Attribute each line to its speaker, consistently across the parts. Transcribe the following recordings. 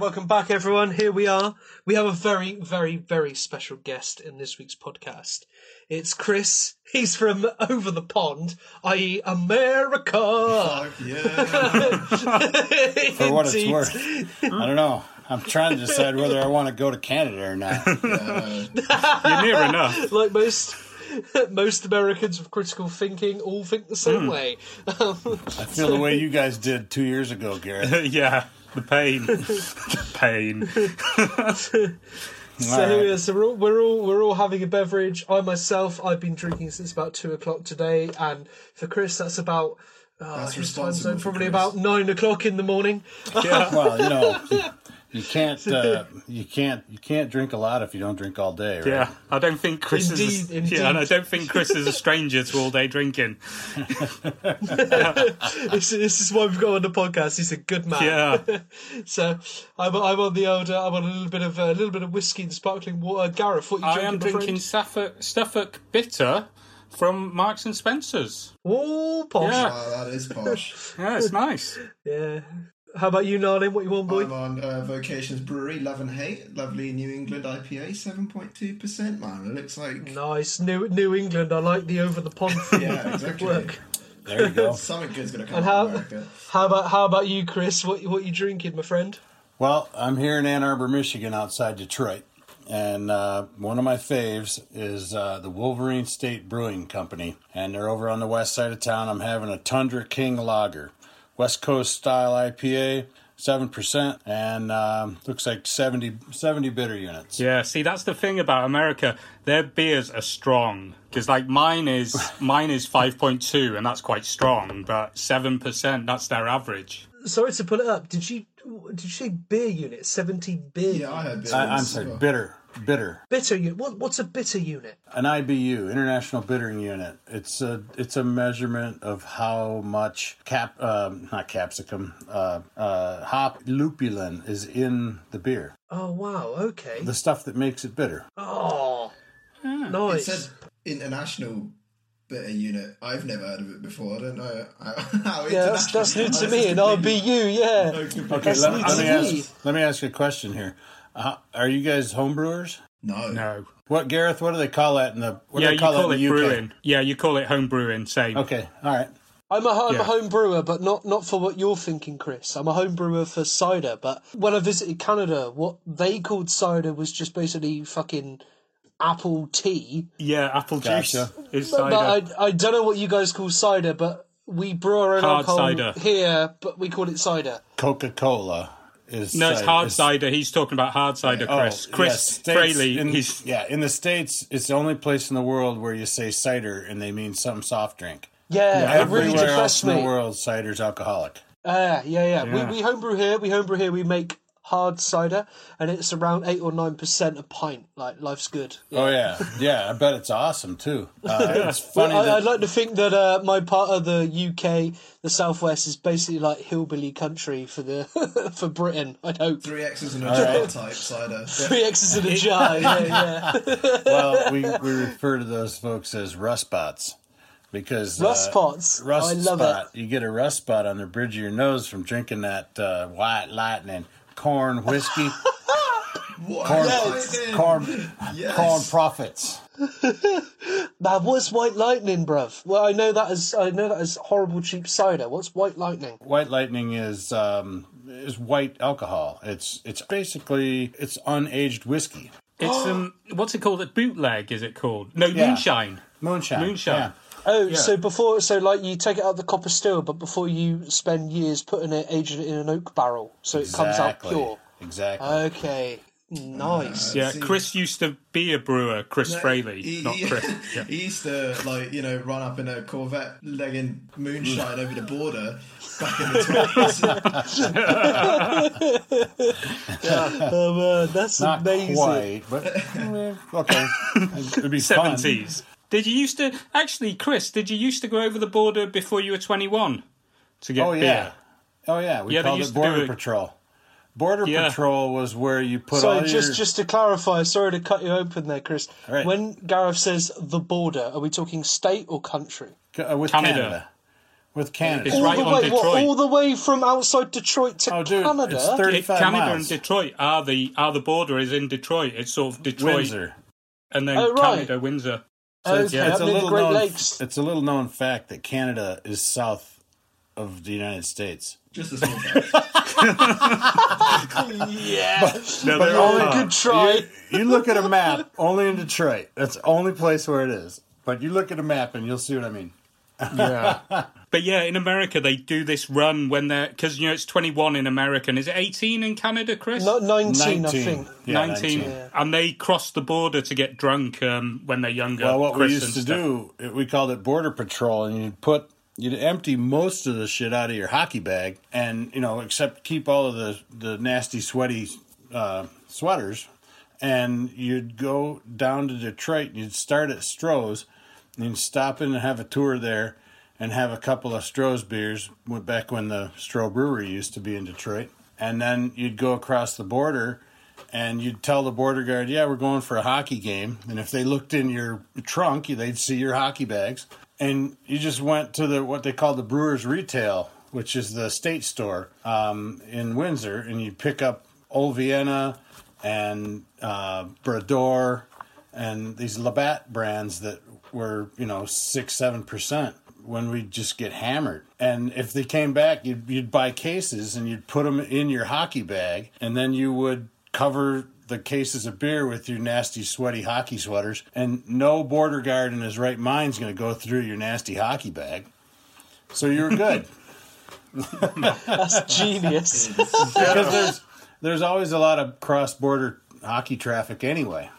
Speaker 1: Yeah, welcome back, everyone. Here we are. We have a very, very, very special guest in this week's podcast. It's Chris. He's from over the pond, i.e., America.
Speaker 2: yeah.
Speaker 3: For what it's worth. I don't know. I'm trying to decide whether I want to go to Canada or not.
Speaker 4: You're near enough.
Speaker 1: Like most. Most Americans with critical thinking all think the same way. Um,
Speaker 3: I feel the way you guys did two years ago, Gareth.
Speaker 4: yeah, the pain. the pain.
Speaker 1: So,
Speaker 3: All right.
Speaker 1: yeah, so we're all, we're all we're all having a beverage. I myself, I've been drinking since about two o'clock today, and for Chris, that's about uh,
Speaker 2: That's
Speaker 1: his time
Speaker 2: responsible
Speaker 1: zone, probably about nine o'clock in the morning.
Speaker 4: Yeah.
Speaker 3: Well, you know, you, you can't, uh, you can't, you can't drink a lot if you don't drink all day, right?
Speaker 4: Yeah, I don't think Chris is.
Speaker 1: Indeed, indeed.
Speaker 4: Yeah, and I don't think Chris is a stranger to all day drinking.
Speaker 1: this, this is why we've got on the podcast. He's a good man.
Speaker 4: Yeah,
Speaker 1: So I'm, I'm on the older. I'm on a little bit of a little bit of whiskey and sparkling water. Gareth, what you
Speaker 4: I
Speaker 1: drinking?
Speaker 4: am
Speaker 1: my friend?
Speaker 4: drinking Suffolk, Suffolk Bitter from Marks and Spencers.
Speaker 1: Oh, posh.
Speaker 4: Yeah.
Speaker 2: Wow, that is posh.
Speaker 4: Yeah, it's nice.
Speaker 1: Yeah. How about you, Nalin? What you want, boy?
Speaker 2: I'm on uh, Vocations Brewery, Love and Hate, lovely New England IPA, 7.2%, man. It looks like.
Speaker 1: Nice, New New England. I like the over the pond.
Speaker 2: Yeah, exactly.
Speaker 1: work.
Speaker 3: There you go.
Speaker 2: Something good's gonna come
Speaker 1: And how-
Speaker 2: America.
Speaker 1: How about how about you, Chris? What what you drinking, my friend?
Speaker 3: Well, I'm here in Ann Arbor, Michigan, outside Detroit, and uh, one of my faves is uh, the Wolverine State Brewing Company, and they're over on the west side of town. I'm having a Tundra King Lager, West Coast style IPA, seven percent, and um, looks like 70, 70 bitter units.
Speaker 4: Yeah, see, that's the thing about America. Their beers are strong because, like, mine is mine is five point two, and that's quite strong. But seven percent, that's their average.
Speaker 1: Sorry to pull it up. Did you did you say beer unit? Seventy beer.
Speaker 2: Yeah, I had bitter.
Speaker 3: I, I'm sorry, bitter, bitter.
Speaker 1: bitter unit. What what's a bitter unit?
Speaker 3: an IBU, International Bittering Unit. It's a it's a measurement of how much cap, um, not capsicum, uh, uh, hop lupulin is in the beer.
Speaker 1: Oh wow. Okay.
Speaker 3: The stuff that makes it bitter.
Speaker 1: Oh,
Speaker 2: It
Speaker 1: nice.
Speaker 2: said international bitter unit. I've never heard of it before. I don't know how, how
Speaker 1: yeah, that's, that's new to me. An RBU. Yeah.
Speaker 2: Okay,
Speaker 3: Okay,
Speaker 1: That's
Speaker 3: let, let me
Speaker 1: me.
Speaker 3: ask. Let me ask you a question here. Uh, are you guys homebrewers?
Speaker 2: No.
Speaker 4: No,
Speaker 3: What Gareth? What do they call that in the? What
Speaker 4: yeah,
Speaker 3: do
Speaker 4: you
Speaker 3: they call,
Speaker 4: call
Speaker 3: that
Speaker 4: it
Speaker 3: UK?
Speaker 4: brewing. Yeah, you call it home brewing. Same.
Speaker 3: Okay, all right.
Speaker 1: I'm a, I'm
Speaker 4: Yeah.
Speaker 1: a home brewer, but not, not for what you're thinking, Chris. I'm a home brewer for cider, but when I visited Canada, what they called cider was just basically fucking apple tea.
Speaker 4: Yeah, apple juice
Speaker 3: Gotcha.
Speaker 4: is
Speaker 1: But,
Speaker 4: cider.
Speaker 1: but I, I don't know what you guys call cider, but we brew our own
Speaker 4: Hard
Speaker 1: alcohol
Speaker 4: cider.
Speaker 1: here, but we call it cider.
Speaker 3: Coca Cola is
Speaker 4: no, it's hard
Speaker 3: is-
Speaker 4: cider. He's talking about hard cider,
Speaker 3: Oh,
Speaker 4: Chris.
Speaker 3: yeah,
Speaker 4: Chris
Speaker 3: States-
Speaker 4: Fraleigh.
Speaker 3: In,
Speaker 4: he's
Speaker 3: yeah, in the states, it's the only place in the world where you say cider and they mean some soft drink.
Speaker 1: Yeah, it really
Speaker 3: Everywhere else in the
Speaker 1: me.
Speaker 3: world, cider's alcoholic.
Speaker 1: Uh, yeah, yeah.
Speaker 4: Yeah.
Speaker 1: We, we homebrew here. We homebrew here. We make hard cider, and it's around eight or nine percent a pint. Like life's good.
Speaker 3: Oh yeah, yeah. I bet it's awesome too. Uh, it's
Speaker 1: Well,
Speaker 3: funny
Speaker 1: I,
Speaker 3: that
Speaker 1: I'd like to think that uh, my part of the UK, the southwest, is basically like hillbilly country for the for Britain. I'd hope.
Speaker 2: Three X's and a jar type cider.
Speaker 1: Three X's in a jar. Yeah, yeah.
Speaker 3: well, we, we refer to those folks as rust spots because
Speaker 1: Rust
Speaker 3: uh,
Speaker 1: spots.
Speaker 3: Rust
Speaker 1: I love
Speaker 3: spot. You get a rust spot on the bridge of your nose from drinking that uh, white lightning corn whiskey, corn,
Speaker 2: Yes.
Speaker 3: corn,
Speaker 2: Yes.
Speaker 3: corn profits.
Speaker 1: That was White Lightning, bruv. Well, I know that as I know that as horrible cheap cider. What's White Lightning?
Speaker 3: White lightning is um, is white alcohol. It's it's basically it's unaged whiskey.
Speaker 4: it's um what's it called? A bootleg is it called? No,
Speaker 3: Yeah.
Speaker 4: moonshine.
Speaker 3: Moonshine.
Speaker 4: Moonshine.
Speaker 3: Yeah.
Speaker 1: Oh, so before, so like you take it out of the copper still, but before you spend years putting it, aging it in an oak barrel, so it comes out pure.
Speaker 3: Exactly.
Speaker 1: Okay, nice.
Speaker 4: Yeah,
Speaker 2: See-
Speaker 4: Chris used to be a brewer. Chris Fraleigh,
Speaker 2: He,
Speaker 4: not
Speaker 2: he-
Speaker 4: Chris. Yeah.
Speaker 2: he used to like you know run up in a Corvette legging moonshine over the border back in the twenties.
Speaker 1: Oh man, that's
Speaker 3: Not
Speaker 1: amazing.
Speaker 3: quite, but eh, okay. It'd be fun.
Speaker 4: Seventies. Did you used to actually, Chris? Did you used to go over the border before you were twenty-one to get
Speaker 3: Oh
Speaker 4: beer?
Speaker 3: yeah, oh yeah. We
Speaker 4: Yeah,
Speaker 3: called it border patrol. Border
Speaker 4: Yeah.
Speaker 3: patrol was where you put
Speaker 1: So just
Speaker 3: your.
Speaker 1: just to clarify, sorry to cut you open there, Chris.
Speaker 3: Right.
Speaker 1: When Gareth says the border, are we talking state or country?
Speaker 3: uh, with
Speaker 4: Canada.
Speaker 3: Canada. with Canada.
Speaker 4: It's
Speaker 1: all
Speaker 4: right
Speaker 1: the
Speaker 4: on
Speaker 1: way, what, all the way from outside Detroit to
Speaker 3: Oh, dude,
Speaker 1: Canada.
Speaker 3: it's 30
Speaker 4: It-
Speaker 3: 35
Speaker 4: Canada
Speaker 3: miles.
Speaker 4: and Detroit are the are the border is in Detroit. It's sort of Detroit
Speaker 3: Windsor.
Speaker 4: and then
Speaker 1: Oh, right.
Speaker 4: Canada, Windsor.
Speaker 3: So it's,
Speaker 1: Okay,
Speaker 3: it's a little
Speaker 1: Great
Speaker 3: known.
Speaker 1: Lakes.
Speaker 3: It's a little known fact that Canada is south of the United States.
Speaker 2: Just a small fact.
Speaker 1: yeah,
Speaker 4: No,
Speaker 3: But only
Speaker 4: all-
Speaker 1: good.
Speaker 3: You, you look at a map only in Detroit. That's the only place where it is. But you look at a map and you'll see what I mean.
Speaker 4: Yeah. But yeah, in America they do this run when they're because you know it's twenty one in America. and Is it eighteen in Canada, Chris?
Speaker 1: Not 19, I
Speaker 3: 19.
Speaker 1: think.
Speaker 3: Yeah,
Speaker 4: 19. and they cross the border to get drunk um, when they're younger.
Speaker 3: Well, what
Speaker 4: Chris
Speaker 3: we used to
Speaker 4: stuff.
Speaker 3: do, it- we called it border patrol, and you'd put, you'd empty most of the shit out of your hockey bag, and you know, except keep all of the the nasty, sweaty uh, sweaters, and you'd go down to Detroit, and you'd start at Stroh's, and stop in and have a tour there, and have a couple of Stroh's beers, went back when the Stroh Brewery used to be in Detroit, and then you'd go across the border and you'd tell the border guard, "Yeah, we're going for a hockey game." And if they looked in your trunk, they'd see your hockey bags. And you just went to the what they call the Brewers Retail, which is the state store um, in Windsor, and you pick up Old Vienna and uh, Brador and these Labatt brands that were you know six seven percent when we just get hammered. And if they came back, you'd, you'd buy cases and you'd put them in your hockey bag, and then you would cover the cases of beer with your nasty, sweaty hockey sweaters. And no border guard in his right mind's going to go through your nasty hockey bag. So you were good.
Speaker 1: That's genius.
Speaker 3: because there's there's always a lot of cross border hockey traffic anyway.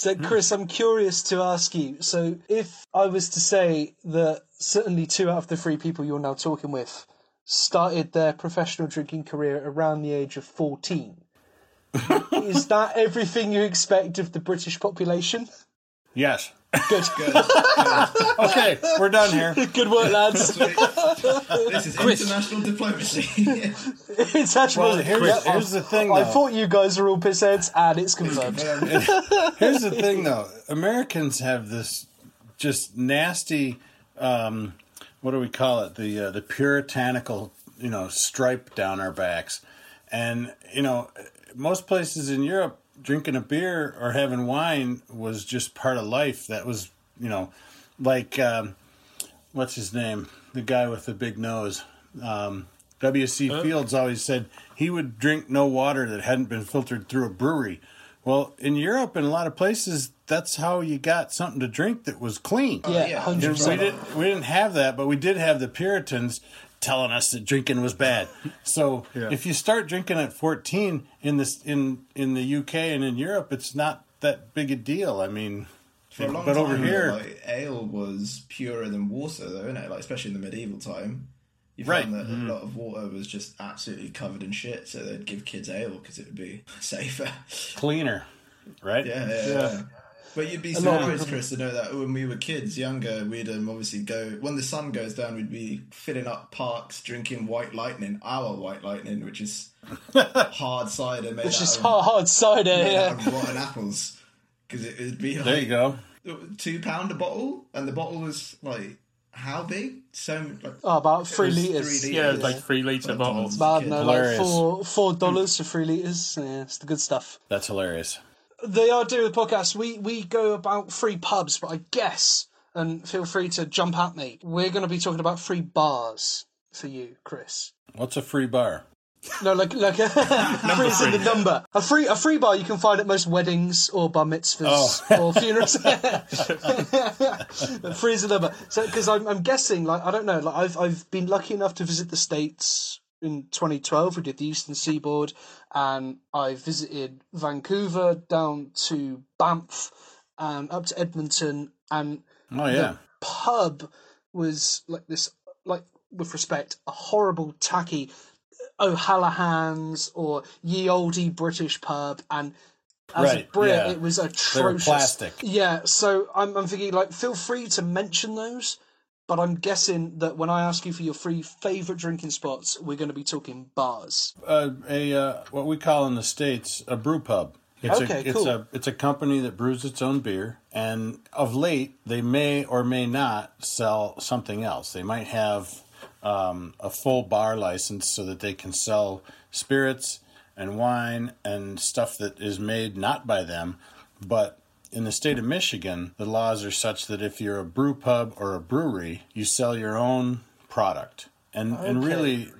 Speaker 1: So, hmm. Chris, I'm curious to ask you. So, if I was to say that certainly two out of the three people you're now talking with started their professional drinking career around the age of 14, is that everything you expect of the British population?
Speaker 3: Yes.
Speaker 1: Good. good.
Speaker 3: Okay, we're done here.
Speaker 1: Good work, lads.
Speaker 2: this is international diplomacy.
Speaker 1: it's actually.
Speaker 3: Well, here's,
Speaker 1: Yeah,
Speaker 3: here's the thing,
Speaker 1: I
Speaker 3: though.
Speaker 1: thought you guys were all pissheads, and it's confirmed.
Speaker 3: Here's the thing, though. Americans have this just nasty, um, what do we call it? The uh, the puritanical, you know, stripe down our backs, and you know, most places in Europe, drinking a beer or having wine was just part of life. That was, you know, like um, what's his name? The guy with the big nose. Um, W.C. Fields always said he would drink no water that hadn't been filtered through a brewery. Well, in Europe and a lot of places, that's how you got something to drink that was clean.
Speaker 1: Yeah,
Speaker 2: yeah.
Speaker 1: hundred
Speaker 3: we didn't we didn't have that, but we did have the Puritans telling us that drinking was bad. So if you start drinking at 14 in this in in the UK and in Europe, it's not that big a deal. I mean,
Speaker 2: For a long
Speaker 3: but
Speaker 2: time,
Speaker 3: over here,
Speaker 2: like, ale was purer than water, though, isn't it? Like especially in the medieval time, you
Speaker 3: Right.
Speaker 2: found that a mm-hmm. lot of water was just absolutely covered in shit. So they'd give kids ale because it would be safer.
Speaker 3: cleaner, right?
Speaker 2: Yeah, yeah, yeah. But you'd be surprised, Chris, to know that when we were kids, younger, we'd um, obviously go when the sun goes down. We'd be filling up parks, drinking White Lightning, our White Lightning, which is hard cider made
Speaker 1: Which
Speaker 2: out
Speaker 1: is
Speaker 2: of,
Speaker 1: hard, hard cider.
Speaker 2: made
Speaker 1: Yeah.
Speaker 2: out of rotten apples. Because it would be like
Speaker 3: There you go.
Speaker 2: two pound a bottle, and the bottle was like how big? So like
Speaker 1: Oh, about three
Speaker 2: it was
Speaker 1: liters.
Speaker 2: three
Speaker 4: Yeah,
Speaker 2: litres.
Speaker 4: like three litre bottles.
Speaker 1: Bad, no, like four four dollars for three liters. Yeah, it's the good stuff.
Speaker 3: That's hilarious.
Speaker 1: They idea of the podcast. We we go about free pubs, but I guess, and feel free to jump at me. We're going to be talking about free bars for you, Chris.
Speaker 3: What's a free bar?
Speaker 1: No, like like a three's in the number. A free a free bar you can find at most weddings or bar mitzvahs
Speaker 3: Oh.
Speaker 1: or funerals. Three's the number. So because I'm I'm guessing like I don't know like I've I've been lucky enough to visit the states in 2012. We did the Eastern Seaboard, and I visited Vancouver down to Banff and up to Edmonton and
Speaker 3: Oh yeah,
Speaker 1: pub was like this, like with respect, a horrible, tacky uh, O'Hallahan's or ye olde British pub, and as a Brit,
Speaker 3: yeah.
Speaker 1: it was atrocious.
Speaker 3: plastic.
Speaker 1: Yeah, so I'm, I'm thinking like, feel free to mention those, but I'm guessing that when I ask you for your three favorite drinking spots, we're going to be talking bars.
Speaker 3: Uh, a uh, what we call in the states a brew pub. It's
Speaker 1: Okay,
Speaker 3: a, it's a it's a company that brews its own beer, and of late they may or may not sell something else. They might have um, a full bar license so that they can sell spirits and wine and stuff that is made not by them, but in the state of Michigan, the laws are such that if you're a brew pub or a brewery, you sell your own product. And and really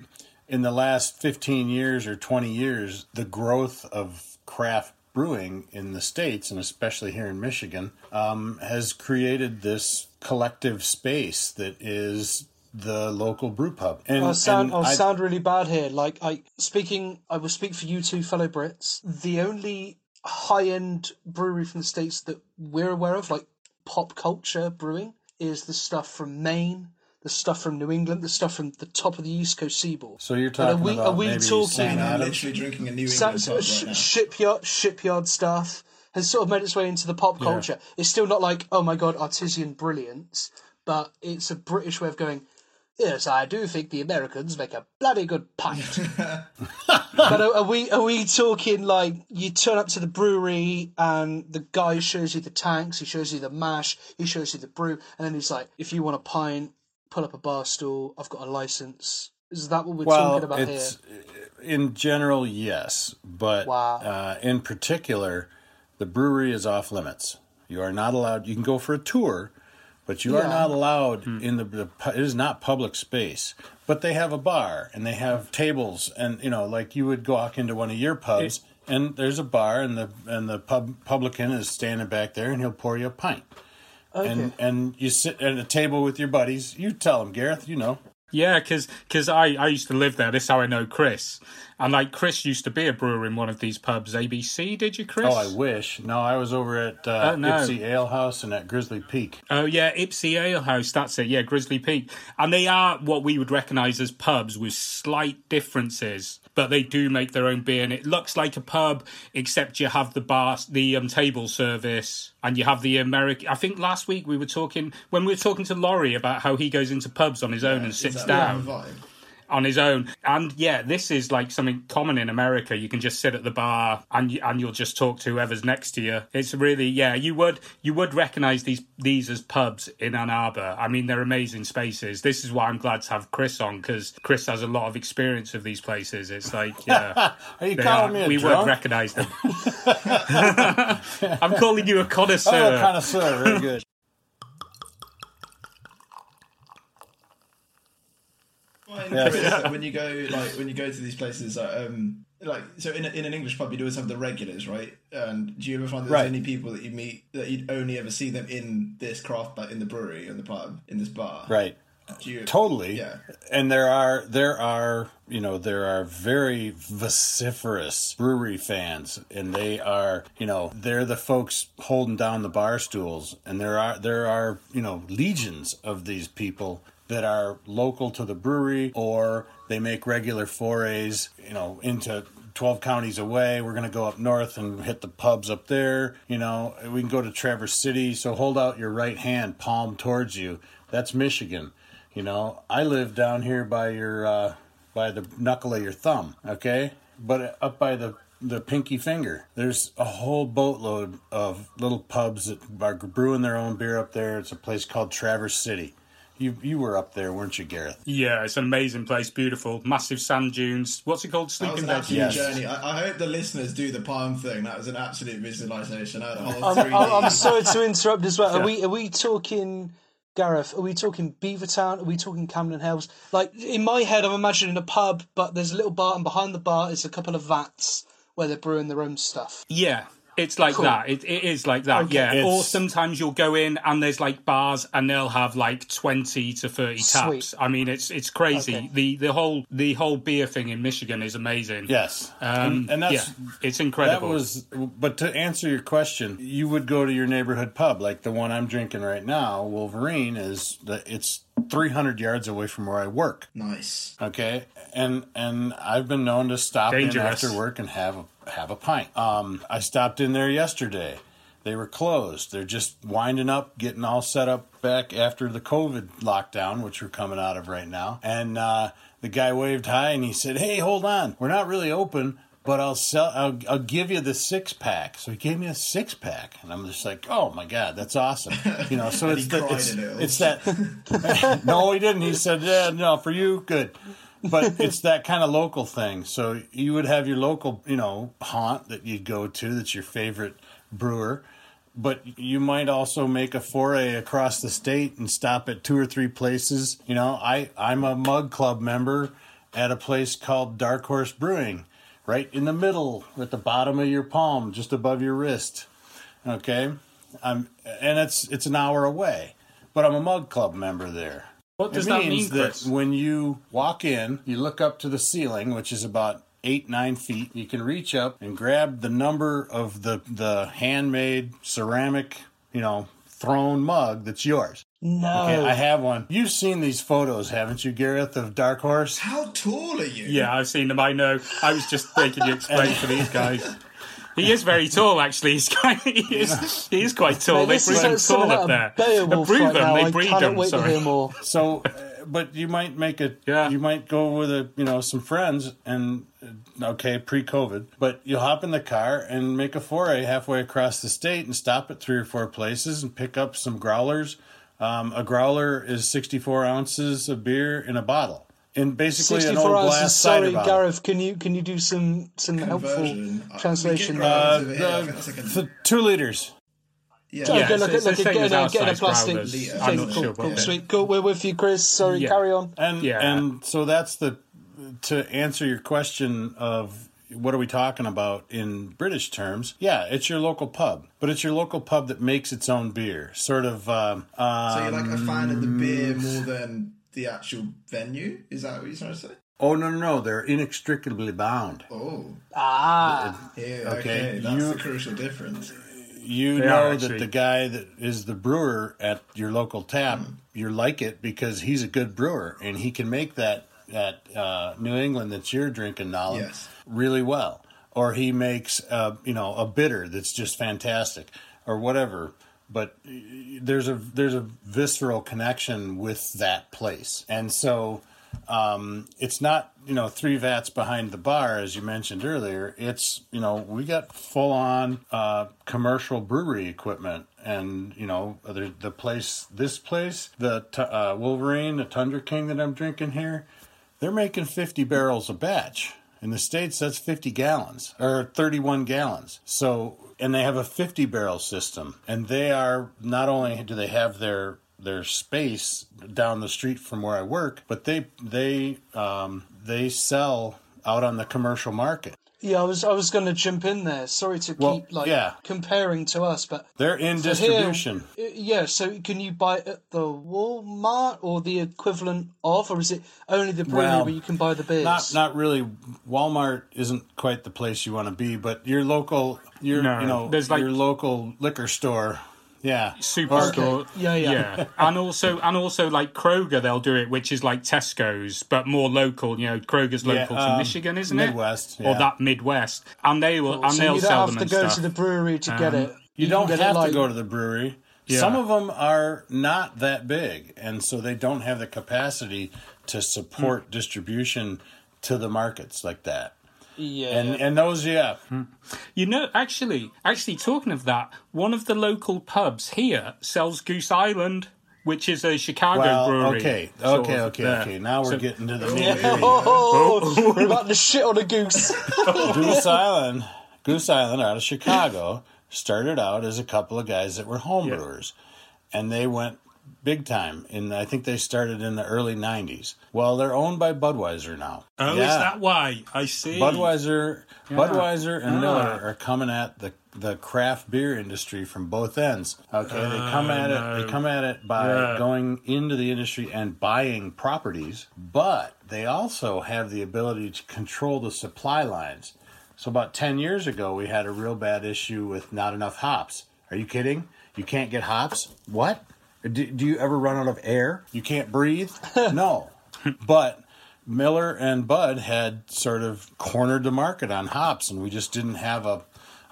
Speaker 3: in the last 15 years or 20 years, the growth of craft brewing in the states and especially here in Michigan um, has created this collective space that is the local brew pub. And,
Speaker 1: I'll sound I'll
Speaker 3: I-
Speaker 1: sound really bad here. Like I speaking, I will speak for you two fellow Brits. The only high end brewery from the states that we're aware of, like pop culture brewing, is the stuff from Maine, the stuff from New England, the stuff from the top of the East Coast seaboard.
Speaker 3: so you're
Speaker 1: But are
Speaker 3: talking
Speaker 1: we-
Speaker 3: about
Speaker 1: are we
Speaker 3: maybe
Speaker 1: talking-
Speaker 3: Sam
Speaker 2: I'm literally drinking a New England pub
Speaker 1: sh-
Speaker 2: right now.
Speaker 1: shipyard shipyard stuff has sort of made its way into the pop culture. It's still not like oh my god artisan brilliance, but it's a British way of going. Yes, I do think the Americans make a bloody good pint. but are, are we are we talking like you turn up to the brewery and the guy shows you the tanks, he shows you the mash, he shows you the brew, and then he's like, if you want a pint, pull up a bar stool. I've got a license. Is that what we're talking about
Speaker 3: it's
Speaker 1: here?
Speaker 3: in general yes, but
Speaker 1: Wow.
Speaker 3: uh, in particular, the brewery is off limits. You are not allowed. You can go for a tour, but you are not allowed in the, the. It is not public space. But they have a bar and they have tables, and you know, like you would walk into one of your pubs, and there's a bar, and the and the pub publican is standing back there, and he'll pour you a pint. okay. And and you sit at a table with your buddies. You tell him, Gareth. You know,
Speaker 4: Yeah, because cause I, I used to live there. This is how I know Chris. And like Chris used to be a brewer in one of these pubs, ABC. Did you, Chris?
Speaker 3: Oh, I wish. No, I was over at uh,
Speaker 4: Oh, no.
Speaker 3: Ypsi Ale House and at Grizzly Peak.
Speaker 4: Oh yeah, Ypsi Ale House. That's it. Yeah, Grizzly Peak, and they are what we would recognise as pubs with slight differences, but they do make their own beer, and it looks like a pub except you have the bar, the um, table service, and you have the American. I think last week we were talking when we were talking to Laurie about how he goes into pubs on his own and sits down? On his own. And yeah, this is like something common in America. You can just sit at the bar and you, and you'll just talk to whoever's next to you. It's really yeah, you would you would recognize these these as pubs in Ann Arbor. I mean, they're amazing spaces. This is why I'm glad to have Chris on because Chris has a lot of experience of these places. It's like yeah,
Speaker 3: Are you calling
Speaker 4: are-
Speaker 3: me a
Speaker 4: we
Speaker 3: drunk?
Speaker 4: would recognize them. I'm calling you a connoisseur.
Speaker 3: Oh, connoisseur. Very good.
Speaker 2: Fine,
Speaker 3: Yes.
Speaker 2: Chris, when you go like when you go to these places, uh, um, like so in, a, in an English pub, you'd always have the regulars, right? And do you ever find that
Speaker 3: Right.
Speaker 2: there's any people that you meet that you'd only ever see them in this craft, but in the brewery, in the pub, in this bar?
Speaker 3: Right.
Speaker 2: You,
Speaker 3: Totally.
Speaker 2: Yeah.
Speaker 3: And there are there are you know there are very vociferous brewery fans, and they are you know they're the folks holding down the bar stools, and there are there are you know legions of these people that are local to the brewery or they make regular forays you know into 12 counties away. We're going to go up north and hit the pubs up there. You know, we can go to Traverse City. So hold out your right hand, palm towards you. That's Michigan. You know, I live down here by your, uh, by the knuckle of your thumb, okay? But up by the, the pinky finger, there's a whole boatload of little pubs that are brewing their own beer up there. It's a place called Traverse City. You, you were up there, weren't you, Gareth?
Speaker 4: Yeah, it's an amazing place, beautiful, massive sand dunes. What's it called?
Speaker 2: That was
Speaker 4: Sleeping
Speaker 2: an
Speaker 4: Bag.
Speaker 3: Yes.
Speaker 2: journey. I, I hope the listeners do the palm thing. That was an absolute visualization. I had a whole
Speaker 1: I'm,
Speaker 2: 3D.
Speaker 1: I'm, I'm sorry to interrupt as well.
Speaker 4: Yeah.
Speaker 1: Are we are we talking Gareth? Are we talking Beavertown? Are we talking Camden Hells? Like in my head, I'm imagining a pub, but there's a little bar, and behind the bar is a couple of vats where they're brewing their own stuff.
Speaker 4: Yeah, it's like
Speaker 1: Cool.
Speaker 4: that. It, it is like that.
Speaker 1: Okay.
Speaker 4: Yeah.
Speaker 3: It's-
Speaker 4: Or sometimes you'll go in and there's like bars and they'll have like twenty to thirty taps.
Speaker 1: Sweet.
Speaker 4: I mean, it's it's crazy.
Speaker 1: Okay.
Speaker 4: The the whole the whole beer thing in Michigan is amazing.
Speaker 3: Yes.
Speaker 4: Um,
Speaker 3: and, and that's
Speaker 4: yeah, it's
Speaker 3: that
Speaker 4: incredible.
Speaker 3: was but to answer your question you would go to your neighborhood pub like the one i'm drinking right now wolverine is the it's 300 yards away from where i work.
Speaker 2: Nice.
Speaker 3: okay? And and i've been known to stop in after work and have a, have a pint. Um i stopped in there yesterday. They were closed. They're just winding up getting all set up back after the covid lockdown which we're coming out of right now. And uh the guy waved hi and he said hey hold on. We're not really open but I'll sell. I'll, I'll give you the six pack. So he gave me a six pack, and I'm just like, oh my god, that's awesome. You know, so it's the, it's, it's that. no, he didn't. He said, yeah, no, for you, good. But it's that kind of local thing. So you would have your local, you know, haunt that you'd go to. That's your favorite brewer. But you might also make a foray across the state and stop at two or three places. You know, I I'm a mug club member at a place called Dark Horse Brewing, right in the middle, at the bottom of your palm, just above your wrist. Okay, I'm and it's it's an hour away, but I'm a mug club member there.
Speaker 4: What does
Speaker 3: it
Speaker 4: that
Speaker 3: means
Speaker 4: mean,
Speaker 3: that
Speaker 4: Chris?
Speaker 3: when you walk in, you look up to the ceiling, which is about eight nine feet. You can reach up and grab the number of the the handmade ceramic, you know, thrown mug that's yours.
Speaker 1: No.
Speaker 3: Okay, I have one. You've seen these photos, haven't you, Gareth, of Dark Horse?
Speaker 2: How tall are you?
Speaker 4: Yeah, I've seen them. I know. I was just thinking you explain for these guys. He is very tall, actually. He's quite, he, is, he is quite tall.
Speaker 1: Mate,
Speaker 4: they breed
Speaker 1: is
Speaker 4: them tall up there. they breed
Speaker 1: right
Speaker 4: them.
Speaker 1: now.
Speaker 4: They
Speaker 1: I
Speaker 4: breed them. Sorry.
Speaker 1: more.
Speaker 3: So, uh, but you might make it.
Speaker 4: Yeah.
Speaker 3: You might go with a you know some friends and uh, okay pre-COVID, but you'll hop in the car and make a foray halfway across the state and stop at three or four places and pick up some growlers. Um, a growler is 64 ounces of beer in a bottle. In basically an old
Speaker 1: ounces.
Speaker 3: glass
Speaker 1: Sorry,
Speaker 3: cider.
Speaker 1: Gareth. Can you can you do some some
Speaker 2: Conversion.
Speaker 1: helpful
Speaker 2: Uh,
Speaker 1: translation?
Speaker 2: we?
Speaker 3: Uh,
Speaker 2: growlers over here. I think that's like a-
Speaker 3: the two liters.
Speaker 2: yeah.
Speaker 1: Okay,
Speaker 4: Yeah,
Speaker 1: look
Speaker 4: so
Speaker 1: at
Speaker 4: it's the
Speaker 1: look at
Speaker 4: same as
Speaker 1: a,
Speaker 4: our
Speaker 1: getting a
Speaker 4: size
Speaker 1: plastic.
Speaker 4: growlers.
Speaker 1: thing.
Speaker 2: I'm
Speaker 4: not
Speaker 1: cool,
Speaker 4: sure,
Speaker 1: cool,
Speaker 4: but-
Speaker 1: sweet. Cool. We're with you, Chris. Sorry,
Speaker 4: Yeah.
Speaker 1: carry on.
Speaker 3: And
Speaker 4: Yeah.
Speaker 3: and so that's the to answer your question of what are we talking about in British terms? Yeah, it's your local pub, but it's your local pub that makes its own beer. Sort of. Um, uh,
Speaker 2: So you're like a fan of the beer more than the actual venue? Is that what you're trying to say?
Speaker 3: oh no, no, no! They're inextricably bound.
Speaker 2: Oh,
Speaker 1: Ah,
Speaker 2: yeah,
Speaker 3: Okay,
Speaker 2: okay. That's
Speaker 3: you-
Speaker 2: the crucial difference.
Speaker 3: You
Speaker 4: They
Speaker 3: know that the guy that is the brewer at your local tap,
Speaker 2: Mm.
Speaker 3: you like it because he's a good brewer and he can make that that uh, New England that you're drinking, Nalin,
Speaker 2: Yes.
Speaker 3: Really well. Or he makes uh, you know a bitter that's just fantastic, or whatever. But uh, there's a there's a visceral connection with that place, and so um, it's not you know three vats behind the bar as you mentioned earlier it's you know we got full on uh, commercial brewery equipment and you know the, the place this place the uh, wolverine the tundra king that i'm drinking here they're making 50 barrels a batch in the states that's 50 gallons or 31 gallons so and they have a 50 barrel system and they are not only do they have their their space down the street from where I work, but they they um, they sell out on the commercial market.
Speaker 1: Yeah. I was I was going to jump in there. Sorry to
Speaker 3: Well,
Speaker 1: keep like
Speaker 3: yeah.
Speaker 1: comparing to us, but
Speaker 3: They're in
Speaker 1: So here-
Speaker 3: distribution.
Speaker 1: uh, yeah. So can you buy it at the Walmart or the equivalent of, or is it only the brewery
Speaker 3: Well,
Speaker 1: where you can buy the beers?
Speaker 3: Not not really. Walmart isn't quite the place you want to be, but your local your
Speaker 4: No,
Speaker 3: you know
Speaker 4: there's like-
Speaker 3: your local liquor store. Yeah,
Speaker 4: Superstore,
Speaker 1: Yeah, yeah. Yeah.
Speaker 4: and also and also like Kroger, they'll do it, which is like Tesco's, but more local. You know, Kroger's
Speaker 3: Yeah,
Speaker 4: local to
Speaker 3: um,
Speaker 4: Michigan, isn't
Speaker 3: Midwest,
Speaker 4: it? Or
Speaker 3: yeah.
Speaker 4: that Midwest, and they will and
Speaker 1: so
Speaker 4: they'll
Speaker 1: you
Speaker 4: sell
Speaker 1: don't
Speaker 4: them
Speaker 1: have to
Speaker 4: and
Speaker 1: go
Speaker 4: stuff.
Speaker 1: to the brewery to get it.
Speaker 3: You,
Speaker 1: can
Speaker 3: don't
Speaker 1: get it,
Speaker 3: have
Speaker 1: like-
Speaker 3: to go to the brewery.
Speaker 4: Yeah.
Speaker 3: Some of them are not that big, and so they don't have the capacity to support
Speaker 1: Hmm.
Speaker 3: distribution to the markets like that.
Speaker 1: Yeah.
Speaker 3: And and those, yeah, hmm.
Speaker 4: You know, actually, actually, talking of that, one of the local pubs here sells Goose Island, which is a Chicago
Speaker 3: well,
Speaker 4: brewery.
Speaker 3: okay, okay, okay,
Speaker 4: there.
Speaker 3: okay. Now we're
Speaker 4: So-
Speaker 3: getting to the
Speaker 1: Yeah.
Speaker 3: nitty.
Speaker 1: Oh, we're about to shit on a goose.
Speaker 3: Goose Island, Goose Island, out of Chicago, started out as a couple of guys that were homebrewers, and they went big time. And I think they started in the early '90s. Well, they're owned by Budweiser now.
Speaker 4: Oh,
Speaker 3: Yeah.
Speaker 4: is that why? I see.
Speaker 3: Budweiser, Budweiser, and
Speaker 4: Yeah.
Speaker 3: Miller are coming at the the craft beer industry from both ends. Okay, they come oh, at it. They come at it by
Speaker 4: Yeah.
Speaker 3: going into the industry and buying properties, but they also have the ability to control the supply lines. So about ten years ago, we had a real bad issue with not enough hops. Are you kidding? You can't get hops? What? Do, do you ever run out of air? You can't breathe? no. But Miller and Bud had sort of cornered the market on hops, and we just didn't have a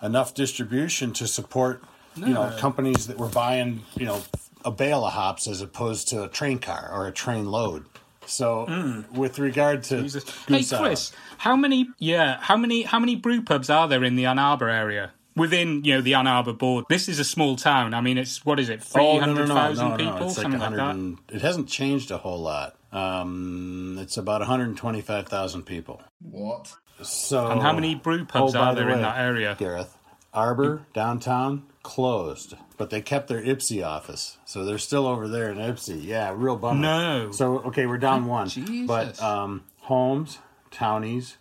Speaker 3: enough distribution to support you know companies that were buying you know a bale of hops as opposed to a train car or a train load. So, mm. with regard to.
Speaker 4: Jesus. Hey Chris, uh, how many? Yeah, how many? How many brew pubs are there in the Ann Arbor area? Within you know the Ann Arbor board, this is a small town. I mean, it's what is it, three
Speaker 3: Oh, no, no, no,
Speaker 4: thousand
Speaker 3: no, no,
Speaker 4: people,
Speaker 3: It's like
Speaker 4: something like
Speaker 3: 100
Speaker 4: that.
Speaker 3: and- It hasn't changed a whole lot. Um, it's about 125,000 people.
Speaker 2: What?
Speaker 3: So,
Speaker 4: And how many brew pubs
Speaker 3: Oh, by
Speaker 4: are
Speaker 3: the
Speaker 4: there in that area?
Speaker 3: Gareth, Arbor downtown closed, but they kept their Ypsi office, so they're still over there in Ypsi. Yeah, real bummer.
Speaker 4: No.
Speaker 3: So okay, we're down one,
Speaker 4: Jesus.
Speaker 3: but um, HOMES, Townies,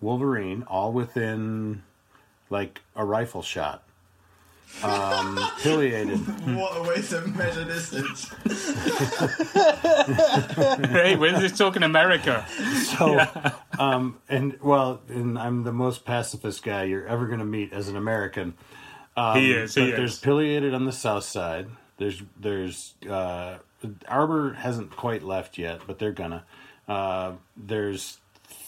Speaker 3: Wolverine, all within like a rifle shot. Um, affiliated.
Speaker 2: What a way to measure distance.
Speaker 4: hey, we're just talking America.
Speaker 3: So, um, and well, and I'm the most pacifist guy you're ever going to meet as an American. Um,
Speaker 4: He is, he
Speaker 3: but there's
Speaker 4: is.
Speaker 3: Pileated on the south side. There's there's uh, Arbor hasn't quite left yet, but they're gonna. Uh, there's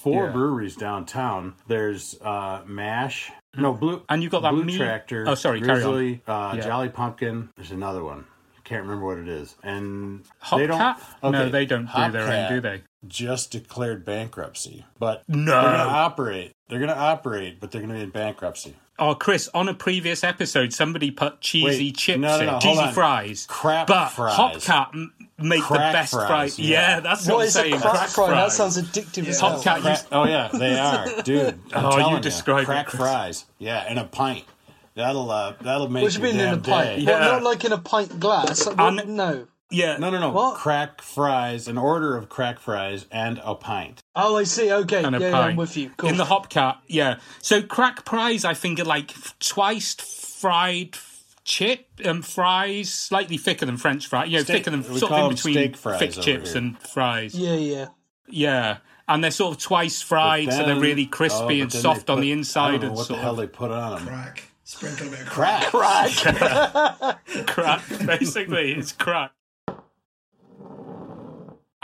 Speaker 3: four
Speaker 4: Yeah.
Speaker 3: breweries downtown. There's uh, Mash. No blue.
Speaker 4: And you got that
Speaker 3: Blue
Speaker 4: meat-
Speaker 3: Tractor.
Speaker 4: Oh, sorry, carry on.
Speaker 3: Grizzly, uh,
Speaker 4: Yeah.
Speaker 3: Jolly Pumpkin. There's another one. Can't remember what it is. And they don't.
Speaker 4: Hopcat? no,
Speaker 3: okay,
Speaker 4: they don't do their own, do they?
Speaker 3: just declared bankruptcy, but
Speaker 4: No.
Speaker 3: they're going to operate. They're going to operate, but they're going to be in bankruptcy.
Speaker 4: Oh, Chris, on a previous episode, somebody put cheesy
Speaker 3: Wait,
Speaker 4: chips
Speaker 3: no, no,
Speaker 4: in,
Speaker 3: no, hold
Speaker 4: cheesy
Speaker 3: on.
Speaker 4: fries.
Speaker 3: Crap
Speaker 4: but
Speaker 3: fries.
Speaker 4: Hopcat m- make the best
Speaker 3: fries,
Speaker 4: fries.
Speaker 3: yeah.
Speaker 4: Yeah, that's what,
Speaker 1: What
Speaker 4: I'm
Speaker 1: is a
Speaker 4: saying.
Speaker 1: crack fry? That
Speaker 4: fries.
Speaker 1: sounds addictive as hell.
Speaker 4: Hopcat
Speaker 3: Crack,
Speaker 4: used
Speaker 3: oh yeah, they are, dude. I'm
Speaker 4: Oh, you
Speaker 3: telling
Speaker 4: described it,
Speaker 3: crack fries. Yeah, and a pint. That'll uh, that'll make
Speaker 1: What do you mean in a pint?
Speaker 3: day.
Speaker 1: What,
Speaker 4: Yeah.
Speaker 1: not like in a pint glass. Like, what- no.
Speaker 4: Yeah.
Speaker 3: No, no, no.
Speaker 1: What?
Speaker 3: Crack fries, an order of crack fries and a pint.
Speaker 1: Oh, I see. Okay,
Speaker 4: and
Speaker 1: yeah,
Speaker 4: a
Speaker 1: yeah,
Speaker 4: pint.
Speaker 1: I'm with you. Cool.
Speaker 4: In the Hopcat, yeah. So crack fries, I think, are like twice fried chip and fries, slightly thicker than French fries. You know,
Speaker 3: Steak-
Speaker 4: thicker than
Speaker 3: we
Speaker 4: sort
Speaker 3: call
Speaker 4: of in between
Speaker 3: steak fries
Speaker 4: thick chips
Speaker 3: here.
Speaker 4: and fries.
Speaker 1: yeah, yeah.
Speaker 4: Yeah. And they're sort of twice fried, so they're really
Speaker 3: oh,
Speaker 4: crispy
Speaker 3: but
Speaker 4: and soft
Speaker 3: they
Speaker 4: on
Speaker 3: put-
Speaker 4: the
Speaker 3: I
Speaker 4: inside
Speaker 3: don't know
Speaker 4: and
Speaker 3: what the
Speaker 4: sort
Speaker 3: hell
Speaker 4: of
Speaker 3: they put on them.
Speaker 2: Crack. Sprinkle a bit of crack.
Speaker 3: Crack.
Speaker 4: crack. Basically, it's crack.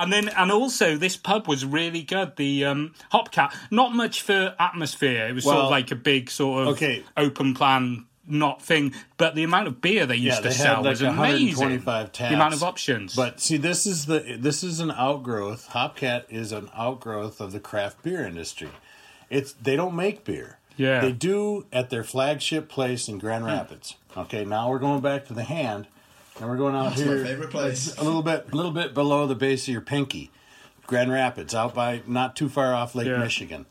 Speaker 4: And then, and also, this pub was really good. The um, Hopcat, not much for atmosphere. It was sort of like a big sort of
Speaker 3: okay.
Speaker 4: open plan, not thing. But the amount of beer they used
Speaker 3: Yeah,
Speaker 4: to
Speaker 3: they had
Speaker 4: sell
Speaker 3: like
Speaker 4: was amazing.
Speaker 3: 125
Speaker 4: The amount of options.
Speaker 3: But see, this is the this is an outgrowth. Hopcat is an outgrowth of the craft beer industry. It's they don't make beer.
Speaker 4: Yeah.
Speaker 3: they do at their flagship place in Grand Rapids. Okay, now we're going back to the hand, and we're going out
Speaker 2: That's
Speaker 3: here
Speaker 2: my favorite place.
Speaker 3: a little bit, a little bit below the base of your pinky, Grand Rapids, out by not too far off Lake
Speaker 4: Yeah.
Speaker 3: Michigan.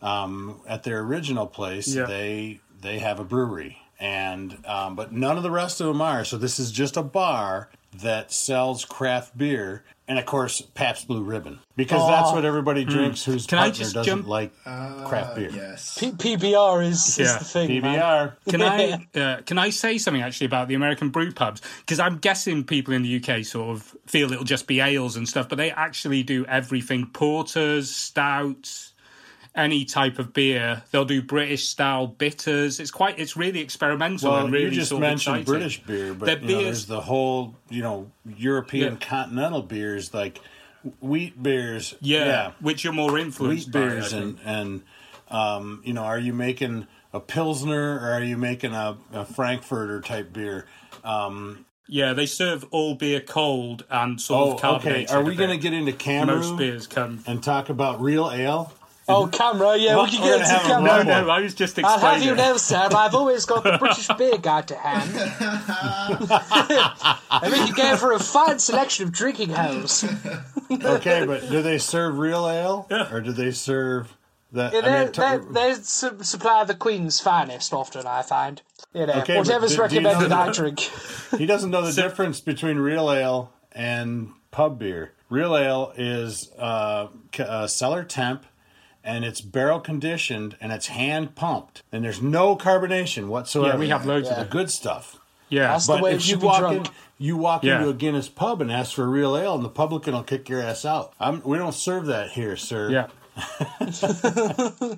Speaker 3: Um, at their original place,
Speaker 4: Yeah.
Speaker 3: they they have a brewery, and um, but none of the rest of them are. So this is just a bar that sells craft beer, and of course Pabst Blue Ribbon, because that's what everybody drinks. Whose
Speaker 4: Hmm. Can I
Speaker 3: partner
Speaker 4: just
Speaker 3: doesn't
Speaker 4: jump-
Speaker 3: like
Speaker 2: Uh,
Speaker 3: craft beer?
Speaker 2: Yes.
Speaker 1: P- PBR is, is
Speaker 4: Yeah.
Speaker 1: the thing. man.
Speaker 3: PBR.
Speaker 4: Can I uh, can I say something actually about the American brew pubs? Because I'm guessing people in the UK sort of feel it'll just be ales and stuff, but they actually do everything: porters, stouts, any type of beer. They'll do British style bitters. It's quite it's really experimental
Speaker 3: Well,
Speaker 4: and really
Speaker 3: you just
Speaker 4: sort of
Speaker 3: mentioned
Speaker 4: exciting.
Speaker 3: British beer, but you know, there's the whole you know European
Speaker 4: Yeah.
Speaker 3: continental beers like wheat beers.
Speaker 4: yeah, which you're more influenced
Speaker 3: wheat
Speaker 4: by.
Speaker 3: Beers and and um, you know, are you making a pilsner or are you making a, a Frankfurter type beer? Um,
Speaker 4: yeah, they serve all beer cold and sort
Speaker 3: oh,
Speaker 4: of carbonated.
Speaker 3: okay. Are we going to get into
Speaker 4: most
Speaker 3: CAMRA
Speaker 4: beers
Speaker 3: and talk about real ale?
Speaker 1: Oh, CAMRA, yeah, we can get
Speaker 3: gonna
Speaker 1: into CAMRA.
Speaker 4: No, no, I was just
Speaker 1: I'll have you know, sir, I've always got the British beer guide to hand. and we can go for a fine selection of drinking holes.
Speaker 3: Okay, but do they serve real ale or do they serve that?
Speaker 1: Yeah,
Speaker 3: I
Speaker 1: they
Speaker 3: mean, t-
Speaker 1: they they su- supply the Queen's finest often, I find. You know,
Speaker 3: Okay,
Speaker 1: whatever's
Speaker 3: do- do you know
Speaker 1: recommended, I drink.
Speaker 3: He doesn't know the difference between real ale and pub beer. Real ale is uh, c- uh, cellar temp, and it's barrel conditioned, and it's hand pumped, and there's no carbonation whatsoever.
Speaker 4: Yeah, we have loads
Speaker 3: the
Speaker 4: of it.
Speaker 3: good stuff.
Speaker 4: Yeah,
Speaker 1: That's the
Speaker 3: But
Speaker 1: way
Speaker 3: if you walk
Speaker 1: drunk.
Speaker 3: in, you walk
Speaker 4: Yeah.
Speaker 3: into a Guinness pub and ask for a real ale, and the publican will kick your ass out. I'm, we don't serve that here, sir.
Speaker 4: yeah.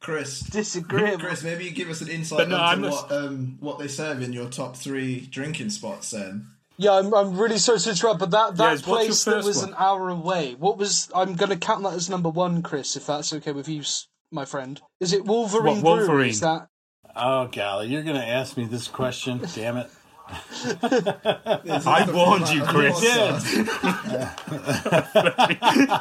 Speaker 2: Chris.
Speaker 1: Disagree.
Speaker 2: Chris, maybe you give us an insight
Speaker 4: But no,
Speaker 2: into what um, what they serve in your top three drinking spots. Then
Speaker 1: Yeah, I'm, I'm really sorry to interrupt, but that, that
Speaker 4: Yes,
Speaker 1: place that was
Speaker 4: one?
Speaker 1: an hour away, what was. I'm going to count that as number one, Chris, if that's okay with you, my friend. Is it Wolverine
Speaker 4: What,
Speaker 1: Brewery?
Speaker 4: Wolverine?
Speaker 1: Is that.
Speaker 3: Oh golly, you're gonna ask me this question? Damn it!
Speaker 4: I warned you, Chris.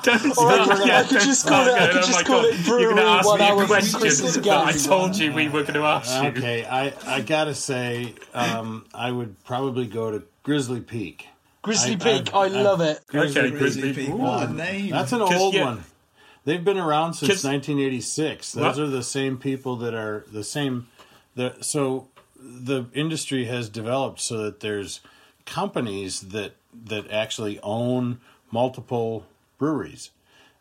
Speaker 4: Don't
Speaker 1: Or I
Speaker 4: start
Speaker 1: could, I could just call it. I
Speaker 4: going,
Speaker 1: could
Speaker 4: "Oh
Speaker 1: just
Speaker 4: my
Speaker 1: call
Speaker 4: God,
Speaker 1: it
Speaker 4: You're going to ask
Speaker 1: one
Speaker 4: me
Speaker 1: hour
Speaker 4: a question
Speaker 1: Chris's
Speaker 4: that I told you we were going to ask you.
Speaker 3: Okay, I I gotta say, um, I would probably go to Grizzly Peak.
Speaker 1: Grizzly
Speaker 3: I-
Speaker 1: Peak, I,
Speaker 3: I-
Speaker 1: love it.
Speaker 4: Okay,
Speaker 2: Grizzly
Speaker 4: Grizzly.
Speaker 2: Peak. What a name.
Speaker 3: That's an old
Speaker 4: yeah.
Speaker 3: one. They've been around since 1986. Those
Speaker 4: What?
Speaker 3: are the same people that are the same. The so the industry has developed so that there's companies that that actually own multiple breweries.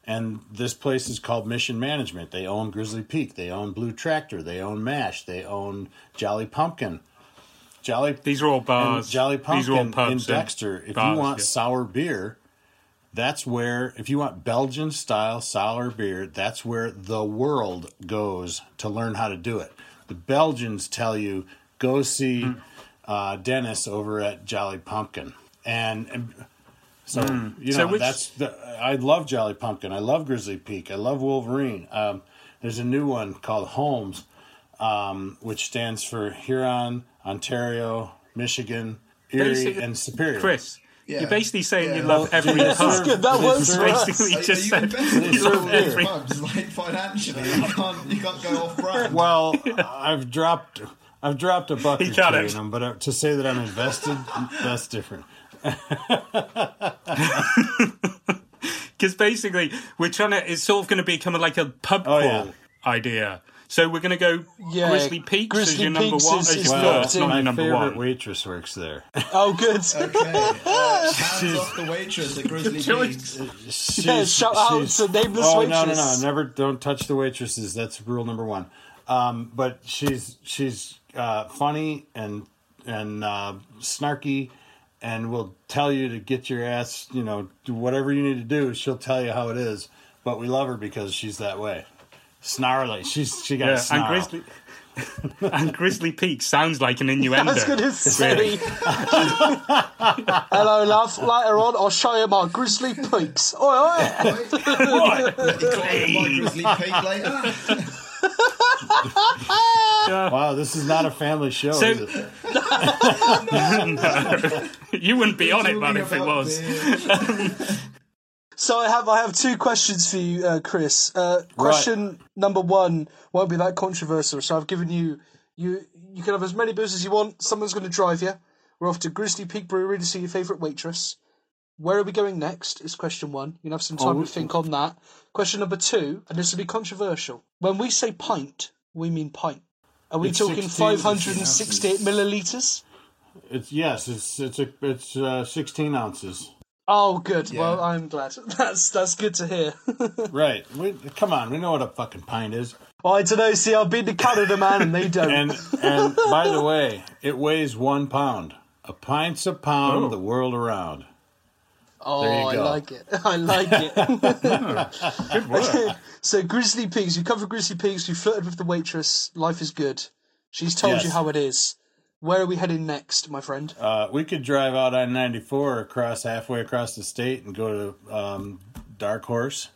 Speaker 3: And this place is called Mission Management. They own Grizzly Peak. They own Blue Tractor. They own Mash. They own Jolly Pumpkin. Jolly
Speaker 4: These are all bars.
Speaker 3: Jolly
Speaker 4: all
Speaker 3: Pumpkin
Speaker 4: pubs
Speaker 3: in Dexter. If
Speaker 4: bars,
Speaker 3: you want
Speaker 4: yeah.
Speaker 3: sour beer, that's where. If you want Belgian style sour beer, that's where the world goes to learn how to do it. The Belgians tell you go see
Speaker 4: Hmm.
Speaker 3: uh, Dennis over at Jolly Pumpkin, and, and so you know.
Speaker 4: So which-
Speaker 3: that's the. I love Jolly Pumpkin. I love Grizzly Peak. I love Wolverine. Um, there's a new one called HOMES, um, which stands for Huron, Ontario, Michigan, Erie,
Speaker 4: Basically-
Speaker 3: and Superior.
Speaker 4: Chris,
Speaker 2: Yeah.
Speaker 4: you're basically saying you
Speaker 2: Yeah.
Speaker 4: love every
Speaker 3: That's
Speaker 4: pub.
Speaker 1: good. That
Speaker 3: They
Speaker 1: works us.
Speaker 4: Basically,
Speaker 2: Are, are
Speaker 4: just
Speaker 2: you
Speaker 4: said
Speaker 2: invested in
Speaker 3: They serve
Speaker 2: all these
Speaker 4: every-
Speaker 2: pubs, like financially? You can't, you can't go off brand.
Speaker 3: Well, I've dropped. I've dropped a buck or
Speaker 4: He
Speaker 3: two
Speaker 4: got
Speaker 3: in them, but uh, to say that I'm invested, that's different.
Speaker 4: Because basically, we're trying to. It's sort of going to become like a pub
Speaker 3: Oh,
Speaker 4: crawl
Speaker 3: yeah.
Speaker 4: idea. So we're going to go
Speaker 1: Yeah,
Speaker 4: Grizzly Peaks as
Speaker 1: Grizzly
Speaker 4: your number
Speaker 1: Peaks
Speaker 4: one.
Speaker 1: is-
Speaker 4: as
Speaker 1: is
Speaker 4: your
Speaker 3: Well,
Speaker 4: first, not your number
Speaker 3: favorite
Speaker 4: one.
Speaker 3: waitress works there.
Speaker 1: Oh, good.
Speaker 2: Okay. Uh, hands off the waitress at Grizzly Peaks.
Speaker 3: She's-
Speaker 1: shout out
Speaker 3: she's-
Speaker 1: to nameless
Speaker 3: oh, no, no, no! Never, don't touch the waitresses. That's rule number one. Um, but she's she's uh, funny and and uh, snarky, and will tell you to get your ass. You know, do whatever you need to do. She'll tell you how it is. But we love her because she's that way. Snarly. She's she got a
Speaker 4: Yeah,
Speaker 3: snarl.
Speaker 4: and Grizzly. and Grizzly Peak sounds like an innuendo.
Speaker 1: I was going to say. Hello, love. Later on, I'll show you my Grizzly Peaks. Oi, oi.
Speaker 2: Let you call it my Grizzly Peak later.
Speaker 3: Wow, this is not a family show.
Speaker 4: So-
Speaker 3: is it?
Speaker 4: you wouldn't be on it, man, if it was.
Speaker 2: beer.
Speaker 1: So I have I have two questions for you, uh, Chris. Uh, question number one won't be that controversial. So I've given you you you can have as many beers as you want. Someone's going to drive you. We're off to Grizzly Peak Brewery to see your favourite waitress. Where are we going next? Is question one. You can have some time
Speaker 3: Oh,
Speaker 1: to think on that. Question number two, and this will be controversial. When we say pint, we mean pint. Are we
Speaker 3: It's
Speaker 1: talking 568 milliliters?
Speaker 3: It's yes, it's it's a it's uh, sixteen ounces.
Speaker 1: Oh, good. Well, I'm glad. That's that's good to hear.
Speaker 3: Right. We, come on, we know what a fucking pint is.
Speaker 1: I don't know. See, I've been to Canada, man, and they don't.
Speaker 3: And and by the way, it weighs one pound. A pint's a pound
Speaker 4: Oh.
Speaker 3: the world around.
Speaker 1: oh, I like it. I like it.
Speaker 4: Good work.
Speaker 1: so, Grizzly Peaks. You covered Grizzly Peaks. You flirted with the waitress. Life is good. She's told
Speaker 3: Yes.
Speaker 1: you how it is. Where are we heading next, my friend?
Speaker 3: Uh, we could drive out I ninety four across halfway across the state and go to um, Dark Horse.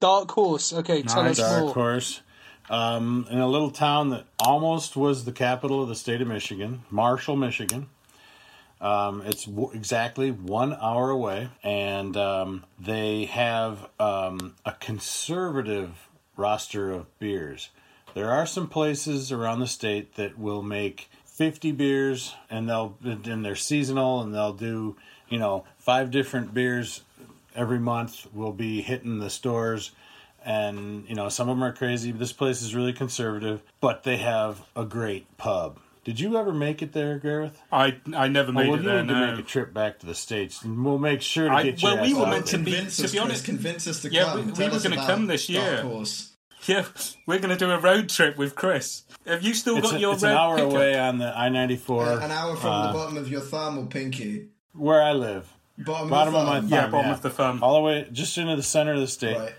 Speaker 1: Dark Horse. Okay, tell
Speaker 4: Nice.
Speaker 1: us
Speaker 3: Dark
Speaker 1: more.
Speaker 3: Dark Horse. Um, in a little town that almost was the capital of the state of Michigan, Marshall, Michigan. Um, it's w- exactly one hour away, and um, they have um, a conservative roster of beers. There are some places around the state that will make 50 beers, and they'll and they're seasonal, and they'll do you know five different beers every month. Will be hitting the stores and you know some of them are crazy. This place is really conservative, but they have a great pub. Did you ever make it there, Gareth?
Speaker 4: I I never
Speaker 3: Oh,
Speaker 4: made
Speaker 3: well,
Speaker 4: it
Speaker 3: you
Speaker 4: there.
Speaker 3: need to
Speaker 4: No.
Speaker 3: make a trip back to the states, and we'll make sure to
Speaker 4: I-
Speaker 3: get you.
Speaker 4: well, we were meant to be- to be honest-
Speaker 2: convince us to
Speaker 4: Yeah,
Speaker 2: come.
Speaker 4: we- we were gonna come this year.
Speaker 2: Dark Horse.
Speaker 4: Yeah, we're going to do a road trip with Chris. Have you still
Speaker 3: It's,
Speaker 4: got
Speaker 3: a-
Speaker 4: your
Speaker 3: it's
Speaker 4: red
Speaker 3: an hour
Speaker 4: pickup?
Speaker 3: away on the I ninety four,
Speaker 2: An hour from
Speaker 3: uh,
Speaker 2: the bottom of your thumb or pinky.
Speaker 3: where I live.
Speaker 2: Bottom,
Speaker 3: Bottom
Speaker 2: of,
Speaker 3: of my
Speaker 2: thumb.
Speaker 3: thumb,
Speaker 4: Yeah, bottom of the thumb.
Speaker 3: all the way just into the center of the state.
Speaker 2: Right.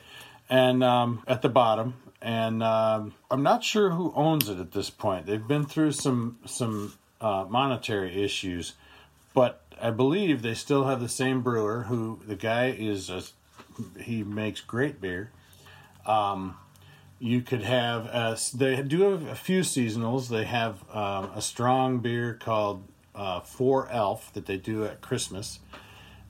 Speaker 3: and um, at the bottom. And um, I'm not sure who owns it at this point. They've been through some some uh, monetary issues, but I believe they still have the same brewer. Who the guy is a he makes great beer. Um, you could have uh, they do have a few seasonals. They have um, a strong beer called uh, four elf that they do at Christmas,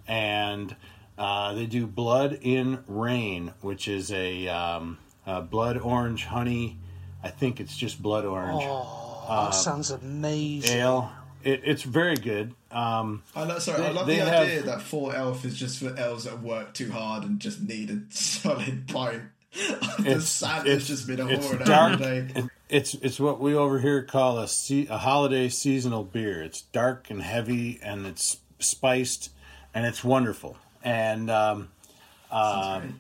Speaker 3: and uh, they do blood in rain, which is a, um, a blood orange honey. I think it's just blood orange
Speaker 1: Oh, that sounds amazing.
Speaker 3: ale. It, it's very good. Um,
Speaker 2: I love, sorry, I love
Speaker 3: they
Speaker 2: the
Speaker 3: have-
Speaker 2: idea that four elf is just for elves that work too hard and just need a solid pint. the
Speaker 3: It's- it's-
Speaker 2: just been a
Speaker 3: it's
Speaker 2: whore
Speaker 3: dark.
Speaker 2: every day.
Speaker 3: it- it's it's what we over here call a se- a holiday seasonal beer. It's dark and heavy, and it's spiced, and it's wonderful. And um,
Speaker 2: great.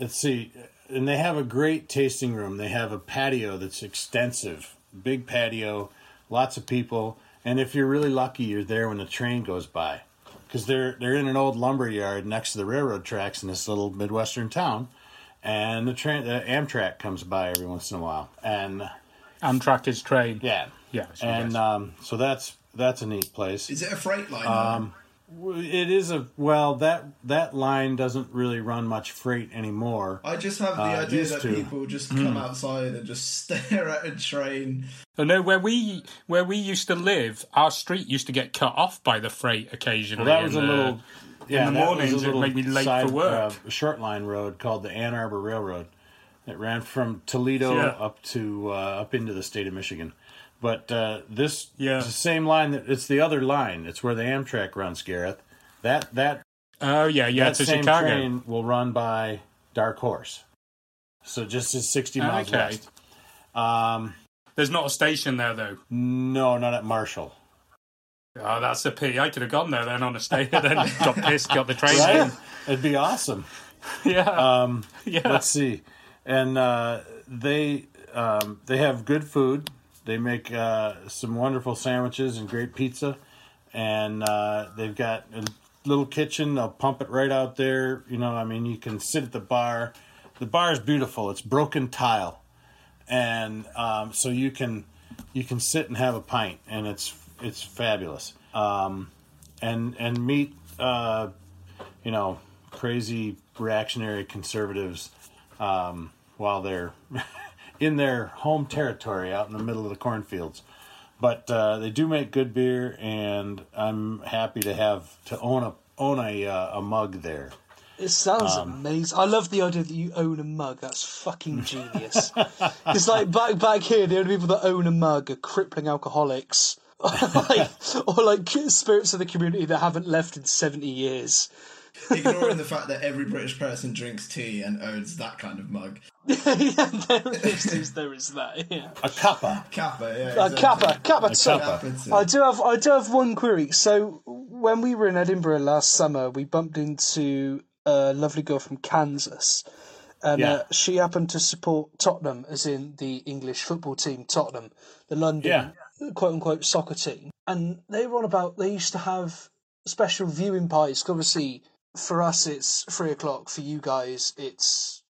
Speaker 3: let's see, and they have a great tasting room. They have a patio that's extensive, big patio, lots of people, and if you're really lucky, you're there when the train goes by, because they're they're in an old lumber yard next to the railroad tracks in this little midwestern town, and the train, the Amtrak comes by every once in a while, and
Speaker 4: Amtrak is train.
Speaker 3: yeah,
Speaker 4: Yeah,
Speaker 3: and um, so that's that's a neat place.
Speaker 2: Is it a freight line?
Speaker 3: Um, It is a well that that line doesn't really run much freight anymore.
Speaker 2: I just have the
Speaker 3: uh,
Speaker 2: idea that
Speaker 3: to. Hmm.
Speaker 2: people just come outside and just stare at a train.
Speaker 4: Oh, no, where we where we used to live, our street used to get cut off by the freight occasionally.
Speaker 3: Well, that was a
Speaker 4: the-
Speaker 3: little. Yeah,
Speaker 4: the
Speaker 3: was a
Speaker 4: mornings, it made me late
Speaker 3: side,
Speaker 4: for work.
Speaker 3: Uh, short line road called the Ann Arbor Railroad. It ran from Toledo
Speaker 4: Yeah.
Speaker 3: up to uh, up into the state of Michigan. But uh, this
Speaker 4: Yeah.
Speaker 3: is the same line. That it's the other line. It's where the Amtrak runs, Gareth. That that
Speaker 4: Oh yeah, yeah,
Speaker 3: that same
Speaker 4: Chicago.
Speaker 3: train will run by Dark Horse. So just as sixty miles
Speaker 4: Okay.
Speaker 3: west. Um,
Speaker 4: There's not a station there though.
Speaker 3: no, not at Marshall.
Speaker 4: Oh, that's a pity. I could have gone there then on a stay, then got pissed, got the train.
Speaker 3: Right? It'd be awesome.
Speaker 4: Yeah,
Speaker 3: Um,
Speaker 4: yeah.
Speaker 3: let's see. And uh, they um, they have good food. They make uh, some wonderful sandwiches and great pizza. And uh, they've got a little kitchen. They'll pump it right out there. You know i mean you can sit at the bar. The bar is beautiful. It's broken tile. And um, so you can you can sit and have a pint. And it's it's fabulous um, and and meet uh, you know crazy reactionary conservatives um, while they're in their home territory out in the middle of the cornfields. But uh, they do make good beer, and I'm happy to have to own a own a uh, a mug there.
Speaker 1: It sounds
Speaker 3: Um,
Speaker 1: amazing. I love the idea that you own a mug. That's fucking genius. It's like back back here, the only people that own a mug are crippling alcoholics, like, or like spirits of the community that haven't left in seventy years.
Speaker 2: Ignoring the fact that every British person drinks tea and owns that kind of mug.
Speaker 1: yeah, there is, there is that. Yeah.
Speaker 3: A cuppa.
Speaker 2: Kappa, yeah. Exactly.
Speaker 1: Kappa, Kappa, so-
Speaker 3: Kappa.
Speaker 2: Kappa.
Speaker 1: I do have I do have one query. So when we were in Edinburgh last summer, we bumped into a lovely girl from Kansas, and
Speaker 3: Yeah.
Speaker 1: uh, she happened to support Tottenham, as in the English football team Tottenham, the London quote unquote soccer team. And they were on about they used to have special viewing parties. 'cause Obviously, for us it's three o'clock. For you guys, it's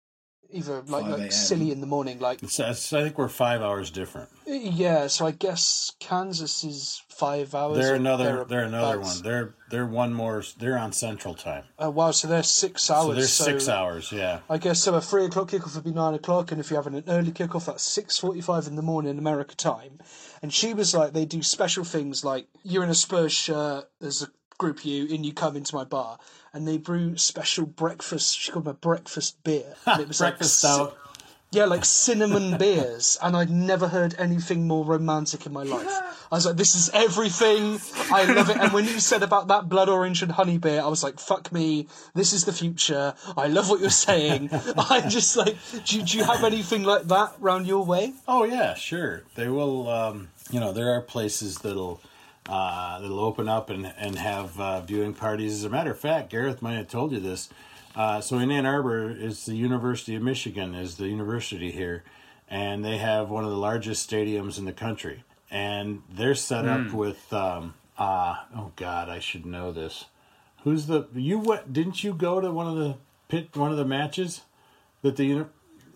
Speaker 1: either like like silly in the morning, like
Speaker 3: It's, it's- I think we're five hours different.
Speaker 1: Uh, yeah, so I guess Kansas is five hours.
Speaker 3: They're another. They're another
Speaker 1: thereabouts.
Speaker 3: one. They're they're one more. They're on Central Time.
Speaker 1: Oh wow, so they're six hours.
Speaker 3: So they're six hours. Yeah.
Speaker 1: I guess so. A three o'clock kickoff would be nine o'clock, and if you're having an early kickoff, that's six forty-five in the morning America time. And she was like, they do special things like you're in a Spurs shirt. There's a group you, and you come into my bar, and they brew special breakfast. She called them a breakfast beer. And it was
Speaker 3: Breakfast
Speaker 1: like,
Speaker 3: out.
Speaker 1: Yeah, like cinnamon beers, and I'd never heard anything more romantic in my life. I was like, "This is everything. I love it." And when you said about that blood orange and honey beer, I was like, "Fuck me, this is the future." I love what you're saying. I'm just like, do, do you have anything like that round your way?
Speaker 3: Oh yeah, sure. They will. Um, you know, there are places that'll uh, that'll open up and and have uh, viewing parties. As a matter of fact, Gareth might have told you this. Uh, so in Ann Arbor is the University of Michigan is the university here, and they have one of the largest stadiums in the country, and they're set up with. Um, uh, oh God, I should know this. Who's the you? What didn't you go to one of the pit one of the matches that the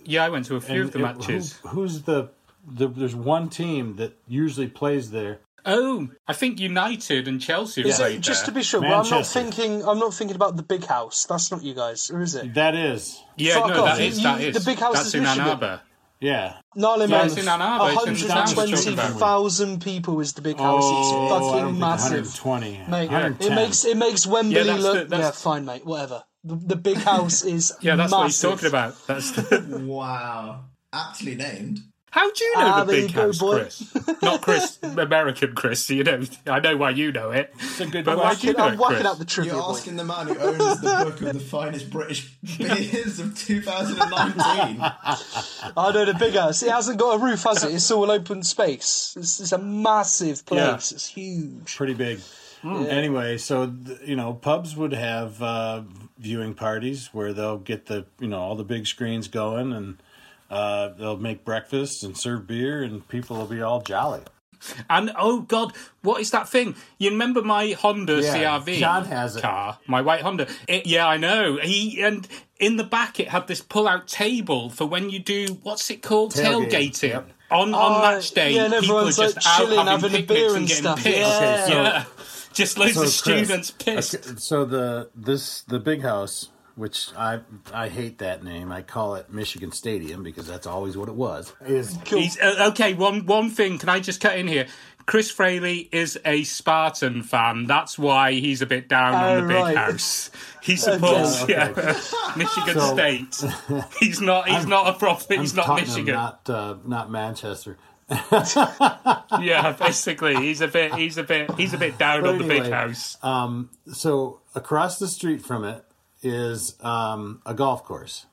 Speaker 4: Yeah, I went to a few of the
Speaker 3: it-
Speaker 4: matches.
Speaker 3: who- who's the, the? There's one team that usually plays there.
Speaker 4: Oh, I think United and Chelsea
Speaker 1: Is
Speaker 4: played
Speaker 1: it, just to be sure, well, I'm not thinking. I'm not thinking about the big house. That's not you guys, or is it?
Speaker 3: That is,
Speaker 4: Yeah,
Speaker 1: Fuck
Speaker 4: no,
Speaker 1: off.
Speaker 4: that is
Speaker 1: You-
Speaker 4: that
Speaker 1: you-
Speaker 4: is
Speaker 1: the big house
Speaker 4: that's
Speaker 1: is
Speaker 4: in Ann Arbor.
Speaker 3: Yeah.
Speaker 1: Gnarly
Speaker 4: Yeah,
Speaker 1: man.
Speaker 4: it's in Ann Arbor, it's in the town we're talking about.
Speaker 1: 120,000 people is the big house.
Speaker 3: Oh,
Speaker 1: it's fucking massive.
Speaker 3: 120.
Speaker 1: Mate,
Speaker 3: 110.
Speaker 1: it makes it makes Wembley
Speaker 4: Yeah,
Speaker 1: look.
Speaker 4: the-
Speaker 1: yeah, fine, mate. Whatever. The, the big house is
Speaker 4: Yeah, that's what he's
Speaker 1: massive.
Speaker 4: talking about. That's the,
Speaker 2: Wow. Aptly named.
Speaker 4: How do you know
Speaker 1: Ah,
Speaker 4: the big
Speaker 1: you
Speaker 4: house,
Speaker 1: boy.
Speaker 4: Chris? Not Chris, American Chris. You know, I know why you know it.
Speaker 3: It's a good
Speaker 4: but
Speaker 3: one.
Speaker 4: why do you know
Speaker 1: I'm
Speaker 4: it,
Speaker 1: whacking
Speaker 4: Chris?
Speaker 1: out the trivia.
Speaker 2: You're
Speaker 1: boy.
Speaker 2: asking the man who owns the book of the finest British beers of 2019.
Speaker 1: I know the big house. It hasn't got a roof, has it? It's all open space. It's, it's a massive place.
Speaker 4: Yeah.
Speaker 1: It's huge.
Speaker 3: pretty big. Anyway, so you know, pubs would have uh, viewing parties where they'll get the you know all the big screens going, and uh, they'll make breakfast and serve beer, and people will be all jolly.
Speaker 4: And oh god, what is that thing? You remember my Honda
Speaker 3: Yeah,
Speaker 4: CRV
Speaker 3: John has it.
Speaker 4: car, my white Honda? It, yeah, I know. He and in the back it had this pull-out table for when you do what's it called
Speaker 3: Tailgating,
Speaker 4: tailgating.
Speaker 3: yep.
Speaker 4: On on
Speaker 1: Oh,
Speaker 4: match day,
Speaker 1: yeah, and
Speaker 4: people are
Speaker 1: everyone's,
Speaker 4: just
Speaker 1: like,
Speaker 4: out
Speaker 1: chilling,
Speaker 4: having,
Speaker 1: having a
Speaker 4: picnics
Speaker 1: beer
Speaker 4: and
Speaker 1: and
Speaker 4: getting
Speaker 1: stuff.
Speaker 4: pissed.
Speaker 1: Yeah.
Speaker 3: so-
Speaker 4: yeah, just loads
Speaker 3: So,
Speaker 4: of
Speaker 3: Chris,
Speaker 4: students pissed.
Speaker 3: okay, so the this the big house, which I I hate that name. I call it Michigan Stadium because that's always what it was. Is
Speaker 4: He's, uh, okay, one one thing. Can I just cut in here? Chris Fraleigh is a Spartan fan. That's why he's a bit down on the big house. He supports
Speaker 3: Okay.
Speaker 4: yeah, Michigan
Speaker 3: So-
Speaker 4: State. He's not. He's not a prophet. He's
Speaker 3: I'm
Speaker 4: not Michigan.
Speaker 3: not uh, not Manchester.
Speaker 4: Yeah, basically, he's a bit. He's a bit. He's a bit down
Speaker 3: But
Speaker 4: on the big
Speaker 3: anyway,
Speaker 4: house.
Speaker 3: so across the street from it is um, a golf course.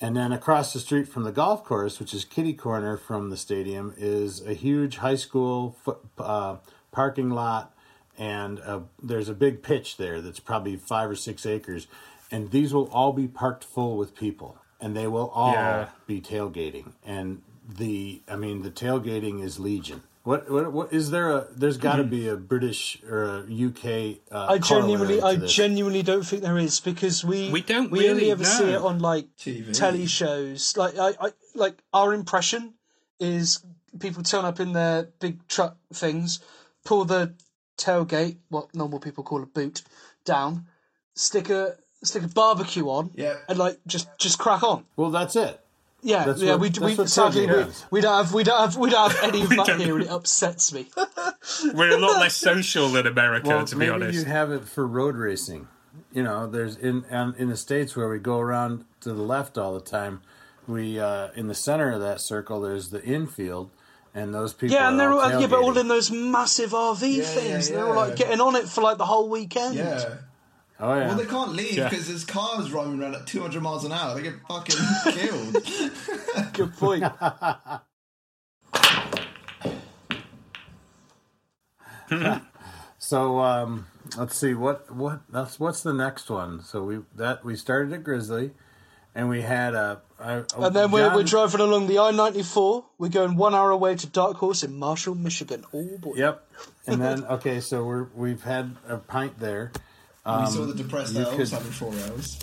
Speaker 3: And then across the street from the golf course, which is kitty corner from the stadium, is a huge high school foot, uh, parking lot. And uh there's a big pitch there that's probably five or six acres. And these will all be parked full with people. And they will all
Speaker 4: Yeah.
Speaker 3: be tailgating. And the, I mean, the tailgating is legion. What, what, what is there a, there's got to be a British or a UK. Uh,
Speaker 1: I genuinely,
Speaker 3: to
Speaker 1: I
Speaker 3: this.
Speaker 1: genuinely don't think there is because we
Speaker 4: We don't
Speaker 1: we only
Speaker 4: really
Speaker 1: ever see it on like
Speaker 2: TV.
Speaker 1: telly shows. Like I, I like our impression is people turn up in their big truck things, pull the tailgate, what normal people call a boot, down, stick a stick a barbecue on,
Speaker 2: Yeah.
Speaker 1: and like just just crack on.
Speaker 3: Well, that's it.
Speaker 1: Yeah,
Speaker 3: That's
Speaker 1: yeah.
Speaker 3: what-
Speaker 1: we
Speaker 3: that's
Speaker 1: we
Speaker 3: what
Speaker 1: sadly we, we don't have we don't have we don't have any of that here, and it upsets me.
Speaker 4: We're a lot less social than America,
Speaker 3: Well,
Speaker 4: to be
Speaker 3: maybe
Speaker 4: honest.
Speaker 3: you have it for road racing. You know, there's in um, in the states where we go around to the left all the time. We uh, in the center of that circle, there's the infield, and those people.
Speaker 1: Yeah, and they're
Speaker 3: all
Speaker 1: all, yeah, but all in those massive RV
Speaker 2: Yeah,
Speaker 1: things.
Speaker 2: yeah,
Speaker 1: They're all like getting on it for like the whole weekend.
Speaker 2: Yeah.
Speaker 3: Oh yeah.
Speaker 2: Well, they can't leave
Speaker 4: Yeah.
Speaker 2: because there's cars driving around at 200 miles an hour. They get fucking killed.
Speaker 1: Good point.
Speaker 3: So um, let's see what what that's what's the next one. So we that we started at Grizzly, and we had a. a
Speaker 1: And then we're,
Speaker 3: John-
Speaker 1: we're driving along the I 94. We're going one hour away to Dark Horse in Marshall, Michigan. Oh, boy.
Speaker 3: Yep. And then okay, so we're we've had a pint there.
Speaker 2: We saw the depressed elves
Speaker 3: could-
Speaker 2: having four elves.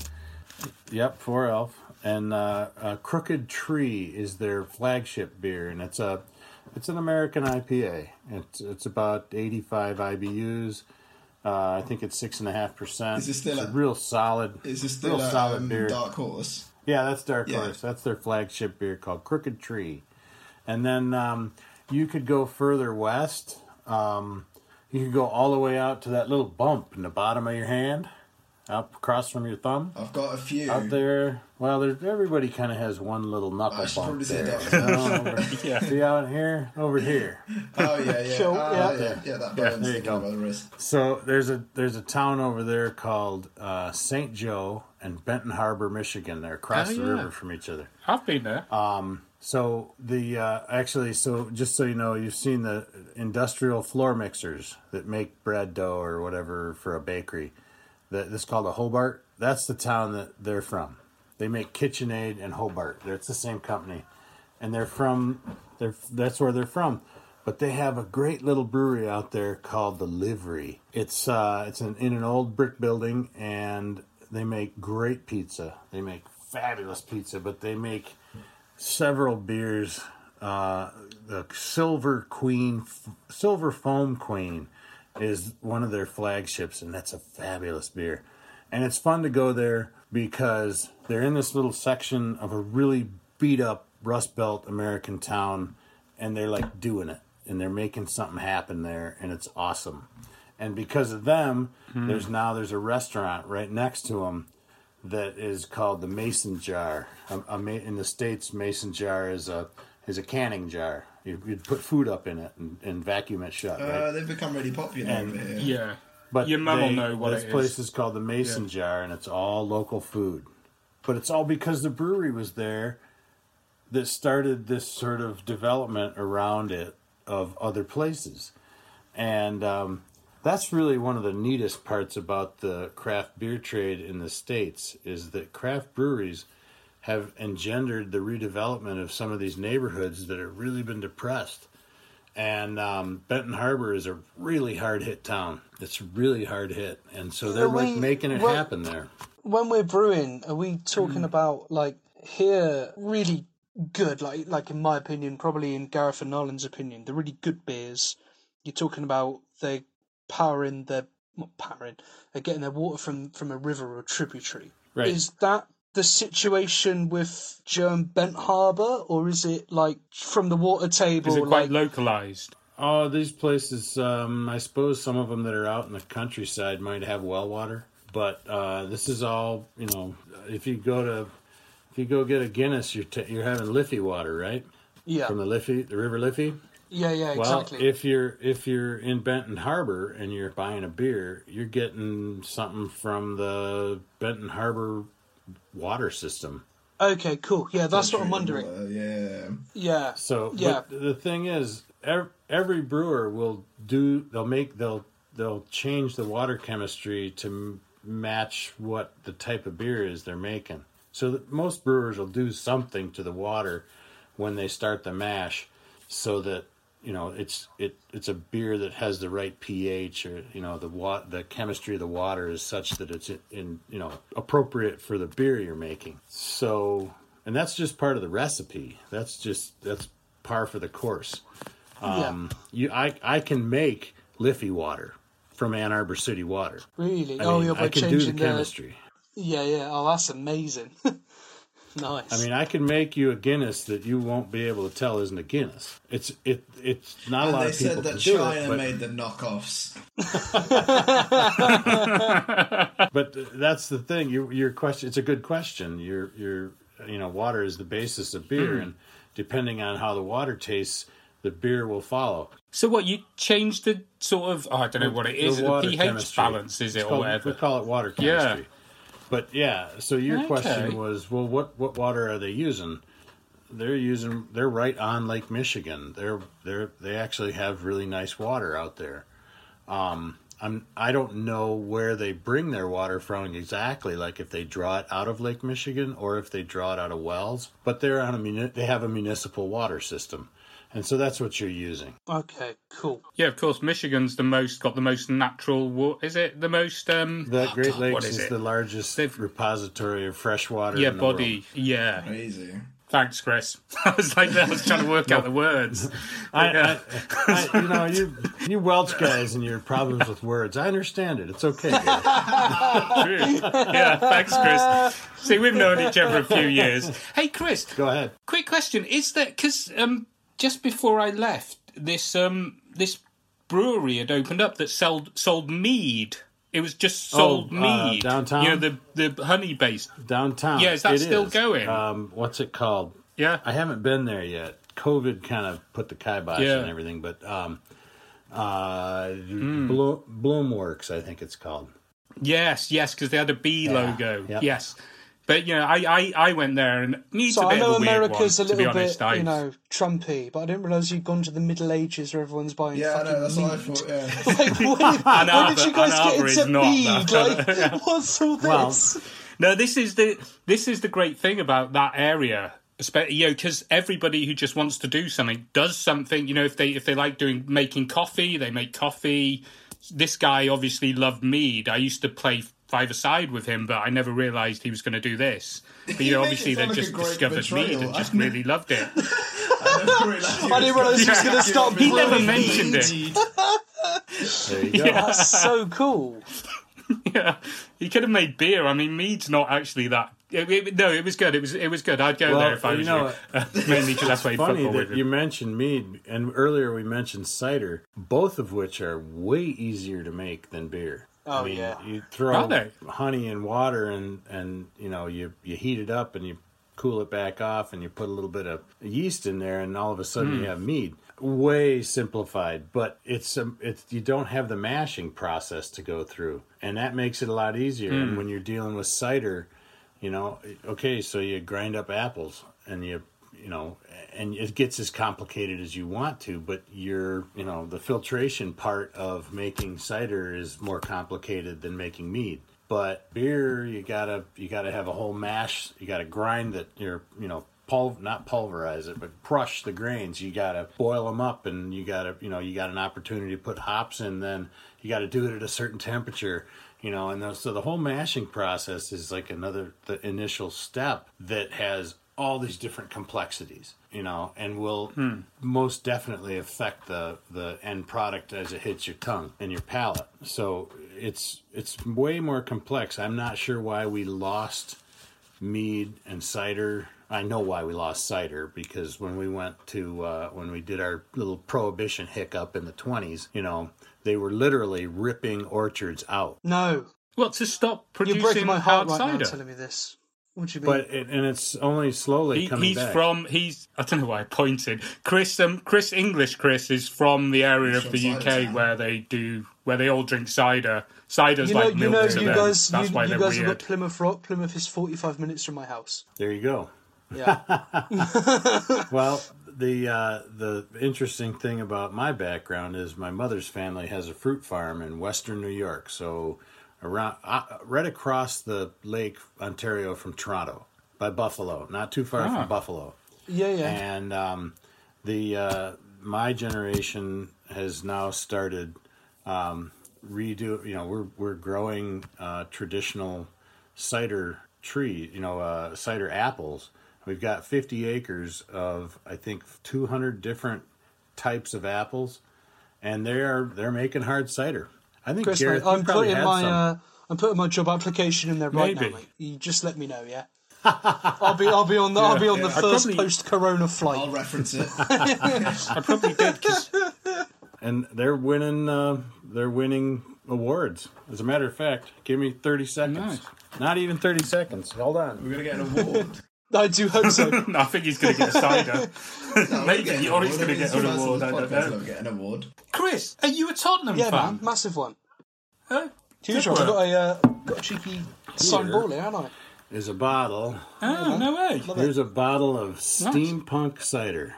Speaker 3: Yep, four elf and uh, uh, Crooked Tree is their flagship beer, and it's a it's an American IPA. It's it's about eighty five IBUs. Uh, I think it's six and a half percent.
Speaker 2: Is this still
Speaker 3: It's a
Speaker 2: a-
Speaker 3: real solid?
Speaker 2: Is this
Speaker 3: real
Speaker 2: still a
Speaker 3: solid
Speaker 2: um,
Speaker 3: beer?
Speaker 2: Dark Horse?
Speaker 3: Yeah, that's Dark
Speaker 2: Yeah.
Speaker 3: Horse. That's their flagship beer called Crooked Tree. And then um, you could go further west. Um, you could go all the way out to that little bump in the bottom of your hand, up across from your thumb.
Speaker 2: I've got a few.
Speaker 3: Out there, well, there's everybody kind of has one little knuckle
Speaker 2: I should
Speaker 3: bump
Speaker 2: probably say
Speaker 3: there.
Speaker 2: Dark
Speaker 3: You over-
Speaker 4: Yeah.
Speaker 3: See out here, over here.
Speaker 2: Oh yeah, yeah,
Speaker 1: Cool,
Speaker 2: Ah,
Speaker 1: yeah.
Speaker 2: yeah, yeah. That
Speaker 3: Yeah, there you
Speaker 2: sticking
Speaker 3: go.
Speaker 2: out by the wrist.
Speaker 3: So there's a there's a town over there called uh, St. Joe and Benton Harbor, Michigan. They're across
Speaker 4: Oh,
Speaker 3: the
Speaker 4: yeah.
Speaker 3: river from each other.
Speaker 4: I've been there.
Speaker 3: So the uh, actually, so just so you know, you've seen the industrial floor mixers that make bread dough or whatever for a bakery. That this is called a Hobart. That's the town that they're from. They make KitchenAid and Hobart. It's the same company, and they're from. They're that's where they're from. But they have a great little brewery out there called the Livery. It's uh, it's an, in an old brick building, and they make great pizza. They make fabulous pizza, but they make several beers. Uh, the Silver Queen, Silver Foam Queen, is one of their flagships, and that's a fabulous beer. And it's fun to go there because they're in this little section of a really beat up Rust Belt American town, and they're like doing it, and they're making something happen there, and it's awesome. And because of them, there's now there's a restaurant right next to them that is called the Mason Jar. A, a in the states, Mason Jar is a is a canning jar. You, you'd put food up in it and, and vacuum it shut. right?
Speaker 2: Uh, they've become really popular
Speaker 3: And-
Speaker 2: over here.
Speaker 4: Yeah.
Speaker 3: But
Speaker 4: Your mum will know what
Speaker 3: this
Speaker 4: it is.
Speaker 3: place is called the Mason Jar, and it's all local food. But it's all because the brewery was there that started this sort of development around it of other places, and um, that's really one of the neatest parts about the craft beer trade in the states is that craft breweries have engendered the redevelopment of some of these neighborhoods that have really been depressed and um, Benton Harbor is a really hard hit town. It's really hard hit, and so they're
Speaker 1: Are
Speaker 3: like making it
Speaker 1: well-
Speaker 3: happen there.
Speaker 1: when we're brewing, are we talking about like here really good, like like in my opinion, probably in Gareth and Nalin's opinion, the really good beers. You're talking about they powering their not powering, they're getting their water from from a river or tributary.
Speaker 3: Right.
Speaker 1: Is that the situation with Joe and Bent Harbour, or is it like from the water table?
Speaker 4: Is it quite
Speaker 1: like,
Speaker 4: localized?
Speaker 3: Oh, these places. Um, I suppose some of them that are out in the countryside might have well water, but uh, this is all you know. If you go to, if you go get a Guinness, you're t- you're having Liffey water, right?
Speaker 1: yeah,
Speaker 3: From the Liffey, the River Liffey.
Speaker 1: Yeah, yeah,
Speaker 3: Well,
Speaker 1: exactly.
Speaker 3: if you're if you're in Benton Harbor and you're buying a beer, you're getting something from the Benton Harbor water system.
Speaker 1: okay, cool. Yeah, that's what I'm wondering.
Speaker 2: Uh, yeah.
Speaker 1: Yeah,
Speaker 3: So,
Speaker 1: yeah,
Speaker 3: but the thing is, ev- every brewer will do. They'll make. They'll they'll change the water chemistry to m- match what the type of beer is they're making. So that most brewers will do something to the water when they start the mash, so that you know it's it it's a beer that has the right pH or you know the wa- the chemistry of the water is such that it's in you know appropriate for the beer you're making. So and that's just part of the recipe. That's just that's par for the course. Um, you I I can make Liffey water from Ann Arbor City water.
Speaker 1: really.
Speaker 3: I
Speaker 1: oh,
Speaker 3: mean,
Speaker 1: you're by
Speaker 3: I can do
Speaker 1: changing
Speaker 3: the chemistry.
Speaker 1: Yeah, yeah. Oh, that's amazing. nice.
Speaker 3: I mean, I can make you a Guinness that you won't be able to tell isn't a Guinness. It's it it's not a
Speaker 2: And
Speaker 3: lot
Speaker 2: they
Speaker 3: of people
Speaker 2: said that
Speaker 3: can do
Speaker 2: China
Speaker 3: it, but,
Speaker 2: made the knockoffs.
Speaker 3: but that's the thing. You, your question. It's a good question. Your your you know water is the basis of beer,
Speaker 2: Hmm.
Speaker 3: and depending on how the water tastes, the beer will follow.
Speaker 4: So what you changed the sort of oh, I don't know what it is the,
Speaker 3: water
Speaker 4: pH
Speaker 3: chemistry.
Speaker 4: balance is it
Speaker 3: It's
Speaker 4: or
Speaker 3: called-
Speaker 4: whatever.
Speaker 3: We call it water
Speaker 4: Yeah.
Speaker 3: But yeah, so your
Speaker 4: Okay.
Speaker 3: question was, well, what what water are they using? They're using. They're right on Lake Michigan. They're they're they actually have really nice water out there. Um, I'm I don't know where they bring their water from exactly, like if they draw it out of Lake Michigan or if they draw it out of wells. But they're on a muni- they have a municipal water system, and so that's what you're using.
Speaker 1: okay, cool.
Speaker 4: Yeah, of course. Michigan's the most got the most natural water. Is it the most? um
Speaker 3: The
Speaker 4: oh,
Speaker 3: Great
Speaker 4: God,
Speaker 3: Lakes
Speaker 4: what
Speaker 3: is,
Speaker 4: is,
Speaker 3: the largest
Speaker 4: They've-
Speaker 3: repository of fresh water.
Speaker 4: yeah
Speaker 3: in the world.
Speaker 4: body. Yeah.
Speaker 2: Crazy.
Speaker 4: Thanks, Chris. I was like, I was trying to work out the words.
Speaker 3: I,
Speaker 4: Yeah.
Speaker 3: I, I, you know, you you Welsh guys and your problems with words. I understand it. It's okay.
Speaker 4: True. Yeah, thanks, Chris. See, we've known each other a few years. Hey, Chris,
Speaker 3: Go ahead.
Speaker 4: quick question: Is that because um, just before I left, this um, this brewery had opened up that sold sold mead. It was just sold
Speaker 3: Oh, uh,
Speaker 4: mead
Speaker 3: downtown?
Speaker 4: You know the the honey based.
Speaker 3: Downtown.
Speaker 4: Yeah, is that
Speaker 3: It
Speaker 4: still going?
Speaker 3: Um, what's it called?
Speaker 4: Yeah.
Speaker 3: I haven't been there yet. COVID kind of put the kibosh
Speaker 4: Yeah.
Speaker 3: on everything, but um, uh,
Speaker 4: Hmm.
Speaker 3: Blo- Bloomworks, I think it's called.
Speaker 4: Yes, yes, because they had a a B logo.
Speaker 3: Yep.
Speaker 4: Yes. But you know, I, I, I went there and mead's
Speaker 1: So
Speaker 4: a
Speaker 1: I
Speaker 4: bit
Speaker 1: know
Speaker 4: of a weird
Speaker 1: America's
Speaker 4: one,
Speaker 1: a little
Speaker 4: honest.
Speaker 1: bit,
Speaker 4: I,
Speaker 1: you know, Trumpy, but I didn't realise you'd gone to the Middle Ages where everyone's buying
Speaker 2: Yeah, I
Speaker 1: fucking
Speaker 2: know. That's what I
Speaker 1: mead.
Speaker 2: thought. Yeah.
Speaker 1: Like, when, when did you guys
Speaker 4: Ann
Speaker 1: get into mead?
Speaker 4: that.
Speaker 1: Like, what's all
Speaker 3: Well,
Speaker 1: this?
Speaker 4: No, this is the this is the great thing about that area. You know, because everybody who just wants to do something does something. You know, if they if they like doing making coffee, they make coffee. This guy obviously loved mead. I used to play five aside with him, but I never realised he was going to do this. But you
Speaker 2: You
Speaker 4: know, obviously they
Speaker 2: like
Speaker 4: just discovered
Speaker 2: betrayal.
Speaker 4: mead and just really loved it.
Speaker 2: I
Speaker 1: I didn't realise he was going to stop
Speaker 4: He never mentioned it.
Speaker 3: There you go.
Speaker 1: That's so cool.
Speaker 4: yeah, he could have made beer. I mean, mead's not actually that It, it- no, it was good. It was it was good. I'd go
Speaker 3: Well,
Speaker 4: there if I
Speaker 3: you
Speaker 4: was
Speaker 3: know,
Speaker 4: you. Mainly because I played
Speaker 3: Funny
Speaker 4: football
Speaker 3: that
Speaker 4: with him.
Speaker 3: you mentioned mead, and earlier we mentioned cider, both of which are way easier to make than beer.
Speaker 1: Oh,
Speaker 3: I mean,
Speaker 1: yeah.
Speaker 3: you throw honey and water, and and you know you you heat it up and you cool it back off, and you put a little bit of yeast in there, and all of a sudden
Speaker 4: Hmm.
Speaker 3: you have mead. Way simplified, but it's um, it's you don't have the mashing process to go through, and that makes it a lot easier.
Speaker 4: Hmm.
Speaker 3: And when you're dealing with cider, you know, okay, so you grind up apples and you, you know, and it gets as complicated as you want to, but you're, you know, the filtration part of making cider is more complicated than making mead. But beer, you gotta, you gotta have a whole mash. You gotta grind that. You're, you know, pul not pulverize it, but crush the grains. You gotta boil them up, and you gotta, you know, you got an opportunity to put hops in. Then you got to do it at a certain temperature, you know. And the, so the whole mashing process is like another the initial step that has all these different complexities, you know, and will most definitely affect the the end product as it hits your tongue and your palate. So it's it's way more complex. I'm not sure why we lost mead and cider. I know why we lost cider because when we went to uh, when we did our little prohibition hiccup in the 20s, you know, they were literally ripping orchards out.
Speaker 1: No,
Speaker 4: Well, to stop producing you're
Speaker 1: breaking my heart
Speaker 4: hard
Speaker 1: right now telling me this. What do you mean?
Speaker 3: But it, and it's only slowly
Speaker 4: He,
Speaker 3: coming
Speaker 4: he's
Speaker 3: back.
Speaker 4: from he's I don't know why I pointed. Chris um Chris English Chris is from the area of the UK
Speaker 2: Town.
Speaker 4: where they do where they all drink cider. Cider's
Speaker 1: you know,
Speaker 4: like
Speaker 1: you
Speaker 4: milk
Speaker 1: know,
Speaker 4: to
Speaker 1: you
Speaker 4: them.
Speaker 1: guys,
Speaker 4: That's
Speaker 1: you,
Speaker 4: why
Speaker 1: you
Speaker 4: they're
Speaker 1: guys have
Speaker 4: weird.
Speaker 1: got Plymouth Rock. Plymouth is 45 minutes from my house.
Speaker 3: there you go.
Speaker 1: Yeah.
Speaker 3: Well, the uh, the interesting thing about my background is my mother's family has a fruit farm in western New York, so around uh, right across the lake, Ontario, from Toronto, by Buffalo, not too far
Speaker 4: Ah.
Speaker 3: from Buffalo.
Speaker 1: yeah, yeah.
Speaker 3: and um, the uh, my generation has now started um, redo. You know, we're we're growing uh, traditional cider tree. You know, uh, cider apples. We've got 50 acres of I think 200 different types of apples, and they're they're making hard cider. I think
Speaker 1: Chris,
Speaker 3: Gareth,
Speaker 1: mate,
Speaker 3: you
Speaker 1: I'm putting my uh, I'm putting my job application in there right
Speaker 4: Maybe.
Speaker 1: now, mate. You just let me know, yeah. I'll be I'll be on the I'll be on the
Speaker 4: Yeah, I
Speaker 1: first
Speaker 4: probably-
Speaker 1: post Corona flight.
Speaker 2: I'll reference it.
Speaker 4: I probably did 'cause-
Speaker 3: and they're winning uh, they're winning awards. As a matter of fact, give me 30 seconds.
Speaker 4: Nice.
Speaker 3: Not even 30 seconds. Hold on.
Speaker 2: We're gonna get an award.
Speaker 1: I do hope so.
Speaker 4: No, I think he's going to get a cider.
Speaker 2: No,
Speaker 4: Maybe,
Speaker 2: we're getting an
Speaker 4: or he's gonna get an award,
Speaker 2: of
Speaker 4: I
Speaker 2: this
Speaker 4: don't know.
Speaker 2: get an award.
Speaker 4: Chris, are you a Tottenham
Speaker 1: yeah,
Speaker 4: fan?
Speaker 1: man, massive one.
Speaker 4: Huh?
Speaker 1: Huge
Speaker 4: Good
Speaker 1: one. I've got a uh, got a cheeky sun ball here, haven't I?
Speaker 3: Is a bottle.
Speaker 4: Oh, no way.
Speaker 3: Here's a bottle of steampunk cider.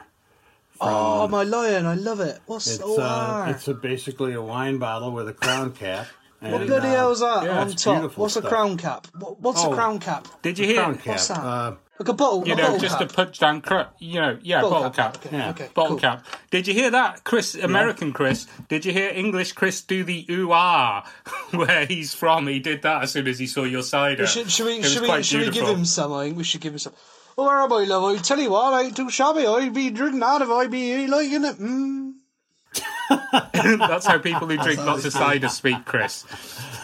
Speaker 1: Oh, my lion! I love it. What's
Speaker 3: It's
Speaker 1: oh,
Speaker 3: uh,
Speaker 1: ah.
Speaker 3: it's a, basically a wine bottle with a crown cap. And,
Speaker 1: What bloody
Speaker 3: uh,
Speaker 1: hell's that
Speaker 4: yeah,
Speaker 1: on
Speaker 3: it's
Speaker 1: top?
Speaker 3: beautiful
Speaker 1: What's a
Speaker 3: stuff.
Speaker 1: crown cap? What, what's
Speaker 3: Oh.
Speaker 1: a crown cap?
Speaker 4: Did you hear?
Speaker 3: Crown cap.
Speaker 1: What's that?
Speaker 3: Uh,
Speaker 1: Like a bottle,
Speaker 4: You
Speaker 1: a
Speaker 4: know,
Speaker 1: bottle
Speaker 4: just
Speaker 1: cap.
Speaker 4: a punch down, cr- you know, yeah, bottle, cap.
Speaker 1: Okay,
Speaker 3: Yeah.
Speaker 1: okay,
Speaker 4: Bottle
Speaker 1: cool.
Speaker 4: cap. Did you hear that, Chris? American Chris. Did you hear English Chris do the ooh ah where he's from? He did that as soon as he saw your cider.
Speaker 1: Should, should we,
Speaker 4: It was
Speaker 1: should we, should we give him some? I think we should give him some. Oh, where am I, love? I tell you what, I ain't too shabby. I'd be drinking that if I be liking it. Mm.
Speaker 4: That's how people who drink lots of cider speak, Chris.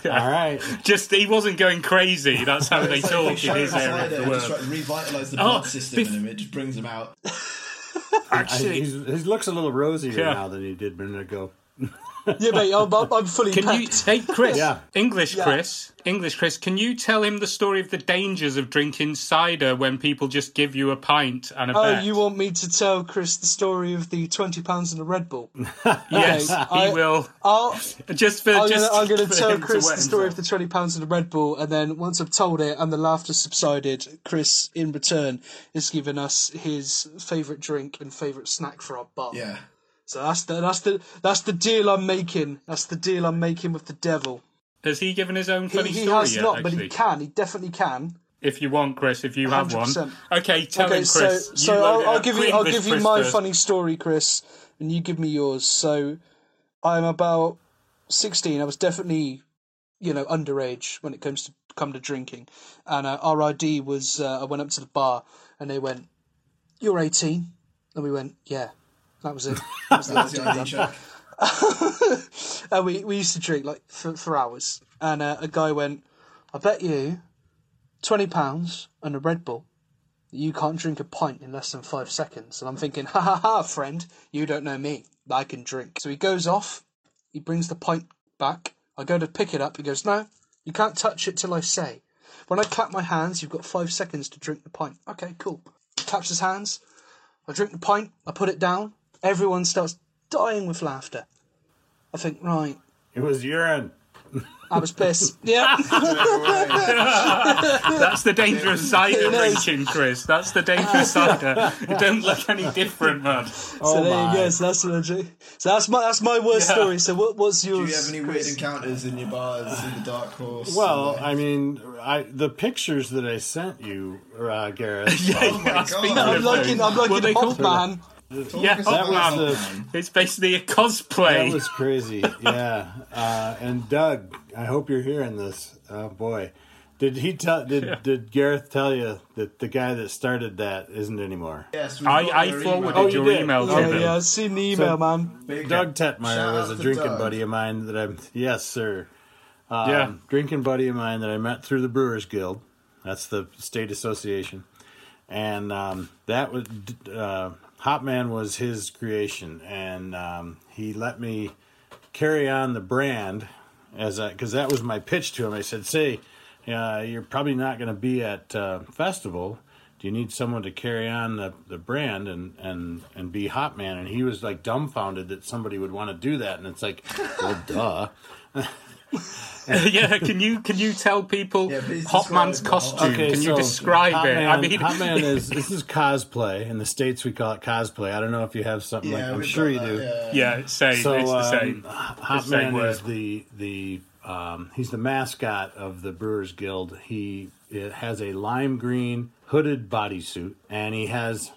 Speaker 3: all right.
Speaker 4: Just he wasn't going crazy. That's how they
Speaker 2: like
Speaker 4: talk in his area
Speaker 2: cider
Speaker 4: of the
Speaker 2: and just
Speaker 4: world.
Speaker 2: try to revitalise the
Speaker 4: Oh,
Speaker 2: blood system
Speaker 4: bef-
Speaker 2: in him. It just brings him out.
Speaker 3: I,
Speaker 4: Actually,
Speaker 3: he's, he looks a little rosier
Speaker 4: Yeah.
Speaker 3: now than he did a minute ago.
Speaker 1: Yeah, mate, I'm, I'm I'm fully
Speaker 4: Can you,
Speaker 1: packed.
Speaker 4: hey Chris,
Speaker 3: Yeah.
Speaker 4: English
Speaker 1: Yeah.
Speaker 4: Chris, English Chris, can you tell him the story of the dangers of drinking cider when people just give you a pint and a
Speaker 1: Oh,
Speaker 4: bet?
Speaker 1: you want me to tell Chris the story of the twenty pounds and a Red Bull?
Speaker 4: yes,
Speaker 1: Okay,
Speaker 4: he
Speaker 1: I-
Speaker 4: will.
Speaker 1: I'll,
Speaker 4: Just for
Speaker 1: I'm
Speaker 4: just
Speaker 1: gonna, I'm gonna tell
Speaker 4: him to
Speaker 1: Chris the story of the twenty pounds and a Red Bull, and then once I've told it and the laughter subsided, Chris, in return, is giving us his favourite drink and favourite snack for our bar.
Speaker 2: Yeah.
Speaker 1: So that's the that's the that's the deal I'm making. That's the deal I'm making with the devil.
Speaker 4: Has he given his own
Speaker 1: He,
Speaker 4: funny
Speaker 1: he
Speaker 4: story He
Speaker 1: has
Speaker 4: yet?
Speaker 1: not, but he can. He definitely can.
Speaker 4: If you want, Chris, if you have one.
Speaker 1: 100%.
Speaker 4: Okay, tell
Speaker 1: okay,
Speaker 4: him,
Speaker 1: so
Speaker 4: Chris. you
Speaker 1: so I'll, I'll give you I'll give you
Speaker 4: Chris
Speaker 1: my
Speaker 4: first.
Speaker 1: funny story, Chris, and you give me yours. So I'm about sixteen. I was definitely you know underage when it comes to come to drinking, and uh, our ID was uh, I went up to the bar and they went, "You're 18," and we went, "Yeah." That was it. That was the
Speaker 2: That's the
Speaker 1: ID,
Speaker 2: ID
Speaker 1: man.
Speaker 2: check.
Speaker 1: and we, we used to drink like for, for hours. And uh, a guy went, I bet you twenty pounds and a Red Bull, you can't drink a pint in less than five seconds. And I'm thinking, ha ha ha, friend, you don't know me. I can drink. So he goes off. He brings the pint back. I go to pick it up. He goes, no, you can't touch it till I say. When I clap my hands, you've got five seconds to drink the pint. Okay, cool. He Claps his hands. I drink the pint. I put it down. Everyone starts dying with laughter. I think, right,
Speaker 3: It was urine.
Speaker 1: I was pissed. yeah.
Speaker 4: That's the dangerous side of
Speaker 1: is.
Speaker 4: drinking, Chris. That's the dangerous side. It don't look any different, man.
Speaker 1: So
Speaker 3: Oh
Speaker 1: there
Speaker 3: my.
Speaker 1: you go. So that's what I do. So that's my that's my worst
Speaker 4: Yeah.
Speaker 1: story. So what what's yours?
Speaker 2: Do you have any weird encounters in your bars in the dark horse?
Speaker 3: Well, I mean, I the pictures that I sent you, uh, Gareth.
Speaker 2: Oh my God.
Speaker 1: I'm
Speaker 4: of
Speaker 1: liking I'm
Speaker 4: what
Speaker 1: liking
Speaker 4: they
Speaker 1: Hop
Speaker 4: call Yeah, that
Speaker 3: was
Speaker 2: that,
Speaker 3: the-
Speaker 4: It's basically a cosplay.
Speaker 3: That was crazy. Yeah. Uh, and Doug, I hope you're hearing this. Oh boy, did he tell? Did did Gareth tell you that the guy that started that isn't anymore?
Speaker 2: Yes, we've
Speaker 4: I,
Speaker 2: got
Speaker 4: I
Speaker 2: your
Speaker 4: forwarded
Speaker 2: email.
Speaker 3: Oh, you
Speaker 4: your
Speaker 3: did?
Speaker 4: email to
Speaker 1: Yeah,
Speaker 4: them.
Speaker 1: yeah, I've seen the email, man.
Speaker 2: Big
Speaker 3: Doug. Tetmeyer was a drinking
Speaker 2: Doug.
Speaker 3: buddy of mine that I'm. Yes, sir. Um,
Speaker 4: Yeah.
Speaker 3: drinking buddy of mine that I met through the Brewers Guild. That's the state association, and um, that was uh, Hopman was his creation, and um, he let me carry on the brand as because that was my pitch to him. I said, "Say, uh, you're probably not going to be at uh, festival." Do you need someone to carry on the, the brand and, and, and be Hopman? And he was like dumbfounded that somebody would want to do that. And it's like, well, duh.
Speaker 4: yeah, can you can you tell people
Speaker 2: Yeah, please
Speaker 4: Hopman's
Speaker 2: describe the
Speaker 4: costume?
Speaker 3: Okay,
Speaker 4: can you describe
Speaker 3: Hot
Speaker 4: it?
Speaker 3: Man,
Speaker 4: I mean,
Speaker 3: Hot Man is this is cosplay in the states. We call it cosplay. I don't know if you have something like.
Speaker 2: Yeah,
Speaker 3: I'm sure you
Speaker 2: got
Speaker 3: do.
Speaker 2: yeah.
Speaker 4: yeah, same.
Speaker 3: So
Speaker 4: it's the
Speaker 3: um,
Speaker 4: same.
Speaker 3: Hot
Speaker 4: the same
Speaker 3: Man is the the um, he's the mascot of the Brewers Guild. He it has a lime green hooded bodysuit, and he has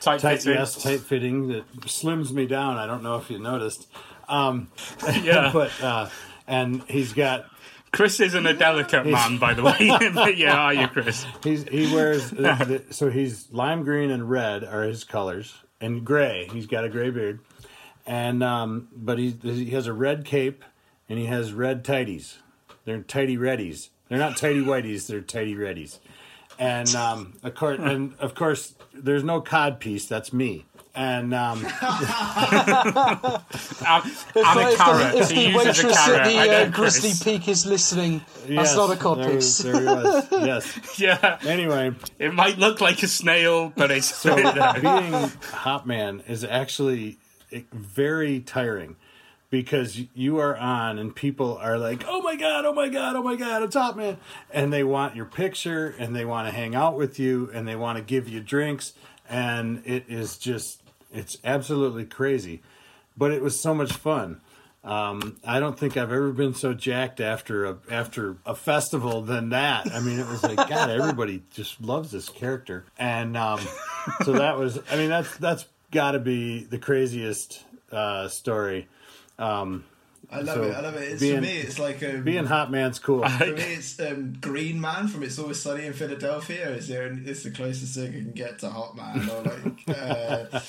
Speaker 4: Tight,
Speaker 3: tight
Speaker 4: fitting.
Speaker 3: yes tight fitting that slims me down. I don't know if you noticed,
Speaker 4: Yeah,
Speaker 3: but uh, and he's got
Speaker 4: Chris isn't a delicate man, by the way. but yeah, are you, Chris?
Speaker 3: He's he wears the, the, so he's lime green and red are his colors, and gray. He's got a gray beard, and um, but he he has a red cape, and he has red tighties. They're tighty reddies. They're not tighty whities. They're tighty reddies, and um, of course, and of course, there's no cod piece. That's me. And um,
Speaker 4: I'm, I'm a
Speaker 1: If the, if the waitress at the uh, Grizzly Peak is listening, that's
Speaker 3: yes,
Speaker 1: not a cod
Speaker 3: there There he was. Yes.
Speaker 4: Yeah,
Speaker 3: Anyway,
Speaker 4: it might look like a snail, but it's
Speaker 3: So being Hopman is actually very tiring because you are on and people are like, "Oh my god, oh my god, oh my god, it's Hopman," and they want your picture and they want to hang out with you and they want to give you drinks and it is just it's absolutely crazy, but it was so much fun. Um, I don't think I've ever been so jacked after a after a festival than that. I mean, it was like God, everybody just loves this character, and um, so that was. I mean, that's that's got to be the craziest uh, story. Um,
Speaker 2: I love
Speaker 3: So,
Speaker 2: it. I love it. It's,
Speaker 3: being-
Speaker 2: for me, it's like um,
Speaker 3: being Hot Man's cool.
Speaker 2: For me, it's um, Green Man from It's Always Sunny in Philadelphia. Is there? It's the closest thing you can get to Hopman. Or like, uh,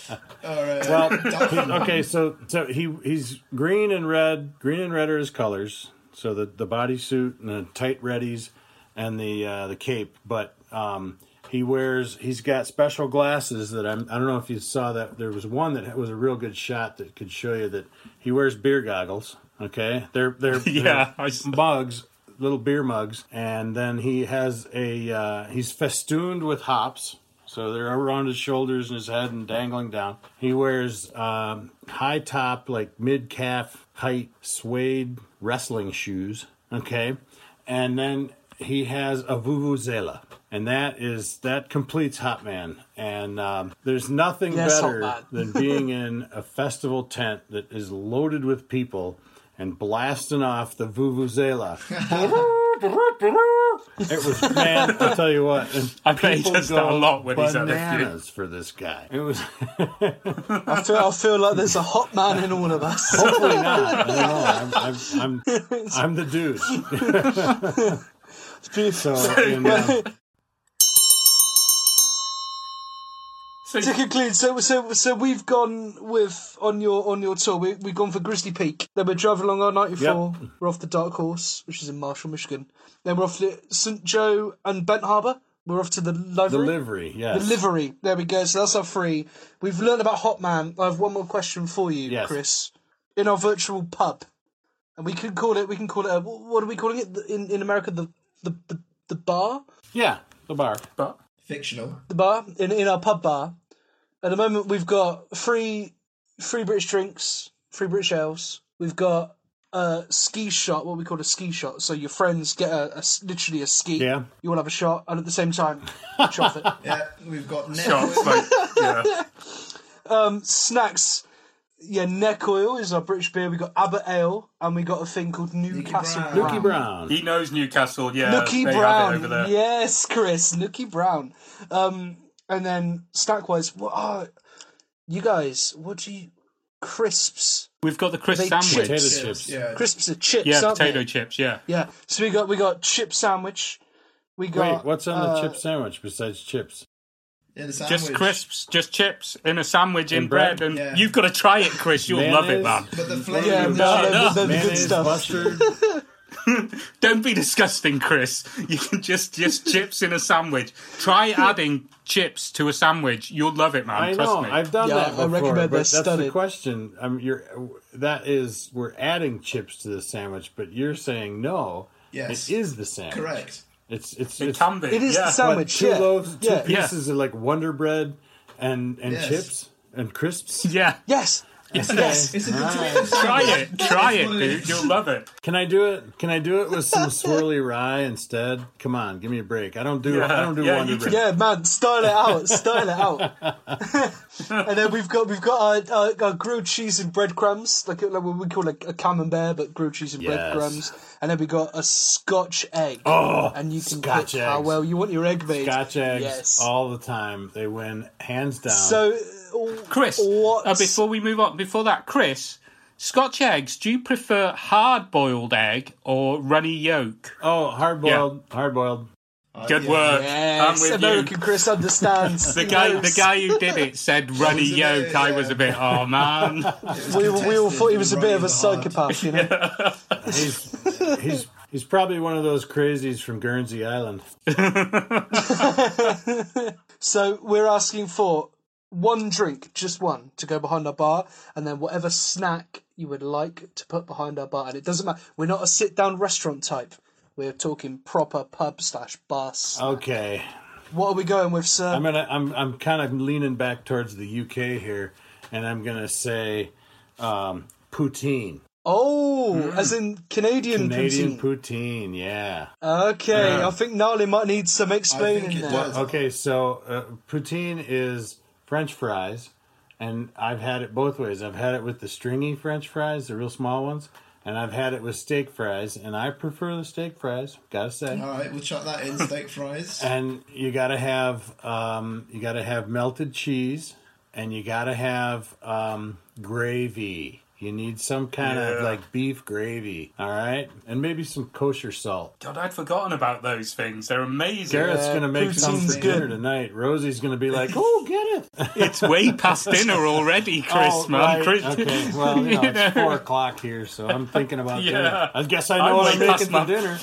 Speaker 2: or, uh,
Speaker 3: Well, okay, so so he he's green and red. Green and red are his colors. So the the bodysuit and the tight reddies and the uh, the cape. But um, he wears he's got special glasses that I'm. I don't know if you saw that. There was one that was a real good shot that could show you that he wears beer goggles. Okay, they're they're
Speaker 4: Yeah,
Speaker 3: they're mugs. Little beer mugs, and then he has a uh, he's festooned with hops, so they're around his shoulders and his head and dangling down. He wears um, high top, like mid calf height suede wrestling shoes. Okay, and then he has a vuvuzela, and that is that completes Hopman. And um, there's nothing
Speaker 1: Yes,
Speaker 3: better than being in a festival tent that is loaded with people and blasting off the vuvuzela. It was man. I'll tell you what.
Speaker 4: I bet he does that a lot when he's at the
Speaker 3: bananas for this guy. It was
Speaker 1: I feel, I feel like there's a hot man in all of us.
Speaker 3: hopefully not. I don't know. I'm I'm, I'm, I'm the dude.
Speaker 1: It's beautiful.
Speaker 3: So in, um,
Speaker 4: So
Speaker 1: to conclude, so so so we've gone with on your on your tour. We we've gone for Grizzly Peak. Then we're driving along R ninety four. We're off the Dark Horse, which is in Marshall, Michigan. Then we're off to St Joe and Bent Harbor. We're off to the
Speaker 3: The
Speaker 1: livery.
Speaker 3: livery, yes.
Speaker 1: The livery. There we go. So that's our three. We've learned about Hopman. I have one more question for you,
Speaker 3: Yes.
Speaker 1: Chris. In our virtual pub, and we can call it. We can call it. A, what are we calling it in in America? The the the, the bar.
Speaker 3: Yeah, the bar.
Speaker 4: but
Speaker 2: Fictional.
Speaker 1: the bar in in our pub bar. At the moment, we've got free free British drinks, free British ales. We've got a ski shot, what we call a ski shot. So your friends get a, a s- literally a ski.
Speaker 3: Yeah.
Speaker 1: You all have a shot, and at the same time, chop it.
Speaker 2: Yeah, we've got neck
Speaker 4: shots,
Speaker 2: oil.
Speaker 4: like, yeah.
Speaker 1: Snacks. Yeah, neck oil is our British beer. We got Abbot Ale, and we got a thing called Newcastle
Speaker 2: Brown.
Speaker 1: Brown.
Speaker 3: Nookie Brown.
Speaker 4: He knows Newcastle. Yeah,
Speaker 1: Nookie
Speaker 4: they
Speaker 1: Brown.
Speaker 4: have it over there.
Speaker 1: Yes, Chris. Nookie Brown. Um, and then snack wise, what are you guys? What do you crisps?
Speaker 4: We've got the crisp
Speaker 1: They
Speaker 4: sandwich.
Speaker 3: Potato
Speaker 2: Chips,
Speaker 3: chips.
Speaker 2: Yeah.
Speaker 1: Crisps are chips,
Speaker 4: Yeah,
Speaker 1: aren't
Speaker 4: potato
Speaker 1: they?
Speaker 4: chips. Yeah.
Speaker 1: Yeah. So we got we got chip sandwich. We got
Speaker 3: Wait, what's on the
Speaker 1: uh,
Speaker 3: chip sandwich besides chips?
Speaker 2: Yeah, the sandwich.
Speaker 4: Just crisps, just chips in a sandwich in,
Speaker 3: In
Speaker 4: bread,
Speaker 3: bread?
Speaker 4: and
Speaker 2: Yeah.
Speaker 4: you've got to try it, Chris. You'll love it, man.
Speaker 2: But the flavour
Speaker 1: Yeah,
Speaker 2: of
Speaker 1: no,
Speaker 2: the
Speaker 1: no,
Speaker 2: chips-
Speaker 1: no, the good stuff.
Speaker 3: mustard.
Speaker 4: Don't be disgusting, Chris. You can just just chips in a sandwich. Try adding chips to a sandwich. You'll love it, man.
Speaker 3: I
Speaker 4: Trust
Speaker 3: know.
Speaker 4: me.
Speaker 3: I've done
Speaker 1: Yeah,
Speaker 3: that
Speaker 1: I recommend
Speaker 3: but
Speaker 1: that
Speaker 3: that's the
Speaker 1: study.
Speaker 3: question. Um, you're that is we're adding chips to the sandwich, but you're saying no.
Speaker 2: Yes.
Speaker 3: It is the sandwich.
Speaker 2: Correct.
Speaker 3: It's it's
Speaker 4: it
Speaker 3: it's
Speaker 4: can be.
Speaker 1: It is
Speaker 4: yeah.
Speaker 1: the
Speaker 3: what,
Speaker 1: sandwich.
Speaker 3: two
Speaker 1: yeah.
Speaker 3: loaves, two
Speaker 1: yeah.
Speaker 4: Yeah.
Speaker 3: pieces of like Wonder Bread and and
Speaker 2: Yes.
Speaker 3: chips and crisps.
Speaker 4: Yeah.
Speaker 1: Yes. Yes.
Speaker 2: It's a good
Speaker 3: Alright.
Speaker 2: tomato
Speaker 4: Try
Speaker 2: sandwich.
Speaker 4: it. Try it,
Speaker 2: what it
Speaker 4: dude. You'll love it.
Speaker 3: Can I do it? Can I do it with some swirly rye instead? Come on, give me a break. I don't do
Speaker 4: Yeah,
Speaker 3: I don't do
Speaker 4: yeah,
Speaker 3: Wonder Bread.
Speaker 1: Yeah, man, style it out, style it out. and then we've got we've got our, our, our grilled cheese and breadcrumbs, like, like what we call like a camembert, but grilled cheese and
Speaker 3: Yes.
Speaker 1: breadcrumbs. And then we got a Scotch egg.
Speaker 3: Oh,
Speaker 1: and you can
Speaker 3: Scotch
Speaker 1: pick how well you want your egg made.
Speaker 3: Scotch eggs
Speaker 1: Yes.
Speaker 3: all the time. They win hands down.
Speaker 1: So,
Speaker 4: Chris,
Speaker 1: What's-
Speaker 4: uh, before we move on, before that, Chris, Scotch eggs, do you prefer hard boiled egg or runny yolk?
Speaker 3: oh, hard boiled, hard boiled.
Speaker 4: Good
Speaker 2: yeah.
Speaker 4: work. I'm
Speaker 1: yes,
Speaker 4: with
Speaker 1: American
Speaker 4: you.
Speaker 1: Chris understands.
Speaker 4: The guy,
Speaker 1: knows.
Speaker 4: the guy who did it said runny yolk.
Speaker 2: bit,
Speaker 4: I was a bit, oh man.
Speaker 1: we, we all thought he was a bit of a
Speaker 2: Running the heart.
Speaker 1: psychopath, you know.
Speaker 3: He's he's he's probably one of those crazies from Guernsey Island.
Speaker 1: So we're asking for one drink, just one, to go behind our bar, and then whatever snack you would like to put behind our bar. And it doesn't matter. We're not a sit-down restaurant type. We're talking proper pub slash bar. snack.
Speaker 3: Okay,
Speaker 1: What are we going with, sir?
Speaker 3: I'm gonna I'm I'm kind of leaning back towards the UK here, and I'm gonna say um, poutine,
Speaker 1: oh, as in Canadian,
Speaker 3: Canadian
Speaker 1: poutine.
Speaker 3: poutine. Yeah.
Speaker 1: Okay,
Speaker 3: Yeah.
Speaker 1: I think Gnarly might need some explaining
Speaker 2: it
Speaker 1: there.
Speaker 2: does.
Speaker 3: Okay, so uh, poutine is French fries, and I've had it both ways. I've had it with the stringy French fries, the real small ones, and I've had it with steak fries, and I prefer the steak fries. Gotta say.
Speaker 2: All right, we'll chuck that in. Steak fries.
Speaker 3: And you gotta have um, you gotta have melted cheese, and you gotta have um, gravy. You need some kind of like beef gravy, all right, and maybe some kosher salt.
Speaker 4: God, I'd forgotten about those things. They're amazing.
Speaker 3: Gareth's
Speaker 1: Yeah,
Speaker 3: gonna make some for
Speaker 1: good.
Speaker 3: dinner tonight. Rosie's gonna be like, "Oh, get it."
Speaker 4: It's way past dinner already, Chris,
Speaker 3: Oh,
Speaker 4: man.
Speaker 3: right.
Speaker 4: Chris.
Speaker 3: Okay, well, you know, it's four o'clock here, so I'm thinking about
Speaker 4: Yeah.
Speaker 3: dinner. I guess I know
Speaker 4: I'm
Speaker 3: what I'm
Speaker 4: past
Speaker 3: making
Speaker 4: my-
Speaker 3: for dinner.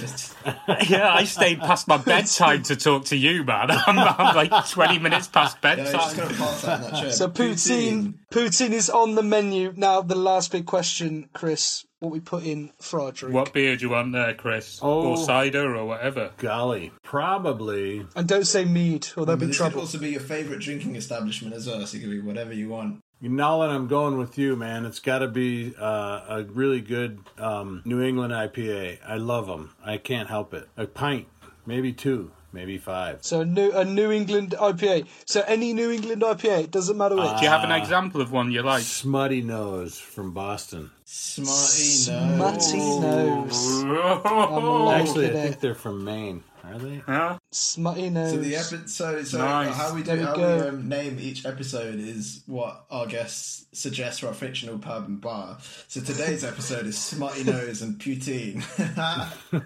Speaker 4: yeah, I stayed past my bedtime to talk to you, man. I'm, I'm like 20 minutes past
Speaker 2: Yeah, just
Speaker 4: bedtime.
Speaker 2: gonna pass that in that chair.
Speaker 1: So poutine, poutine is on the menu now. The last big question, Chris, what we put in for our drink,
Speaker 4: What beer do you want there, Chris?
Speaker 3: Oh.
Speaker 4: Or cider or whatever?
Speaker 3: Golly, probably.
Speaker 1: and don't say mead, or there'll be
Speaker 2: this could
Speaker 1: trouble.
Speaker 2: also be your favourite drinking establishment as well. So it could be whatever you want.
Speaker 3: Nalin, I'm going with you, man. It's got to be uh, a really good um, New England IPA. I love them. I can't help it. A pint, maybe two, maybe five.
Speaker 1: So a New a New England IPA. So any New England IPA, it doesn't matter which.
Speaker 4: Do you have an example of one you like?
Speaker 3: Smuttynose from Boston.
Speaker 2: Smarty nose.
Speaker 1: Smutty nose.
Speaker 3: Actually, I
Speaker 1: it,
Speaker 3: think they're from Maine. Are they?
Speaker 4: Huh?
Speaker 1: Smuttynose.
Speaker 2: So the episode, so
Speaker 4: Nice.
Speaker 2: how we do,
Speaker 1: we
Speaker 2: how
Speaker 1: go.
Speaker 2: we um, name each episode is what our guests suggest for our fictional pub and bar. So today's episode is Smuttynose and Poutine.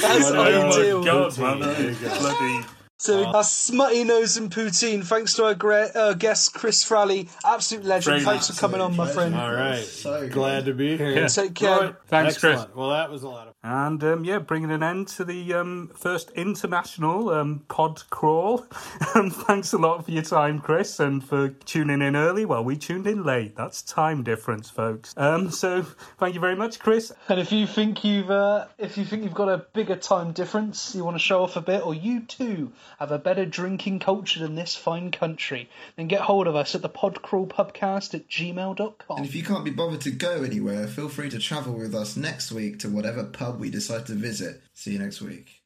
Speaker 1: That's
Speaker 4: Oh my god, man.
Speaker 3: There you go.
Speaker 4: Bloody.
Speaker 1: So our Smuttynose and poutine. Thanks to our great uh, guest Chris Fraleigh, absolute legend.
Speaker 4: Very
Speaker 1: Thanks for coming on, my friend.
Speaker 3: All right.
Speaker 2: So good.
Speaker 3: Glad to be here.
Speaker 4: Yeah.
Speaker 1: Take care.
Speaker 3: Right.
Speaker 4: Thanks, Chris.
Speaker 3: Well, that was a lot of
Speaker 4: And um, yeah, bringing an end to the um, first international um, pod crawl. Um, thanks a lot for your time, Chris, and for tuning in early. Well, we tuned in late. That's time difference, folks. Um, so thank you very much, Chris.
Speaker 1: And if you think you've uh, if you think you've got a bigger time difference, you want to show off a bit, or you too have a better drinking culture than this fine country, then get hold of us at the podcrawlpubcast at gmail.com.
Speaker 2: And if you can't be bothered to go anywhere, feel free to travel with us next week to whatever pub we decide to visit. See you next week.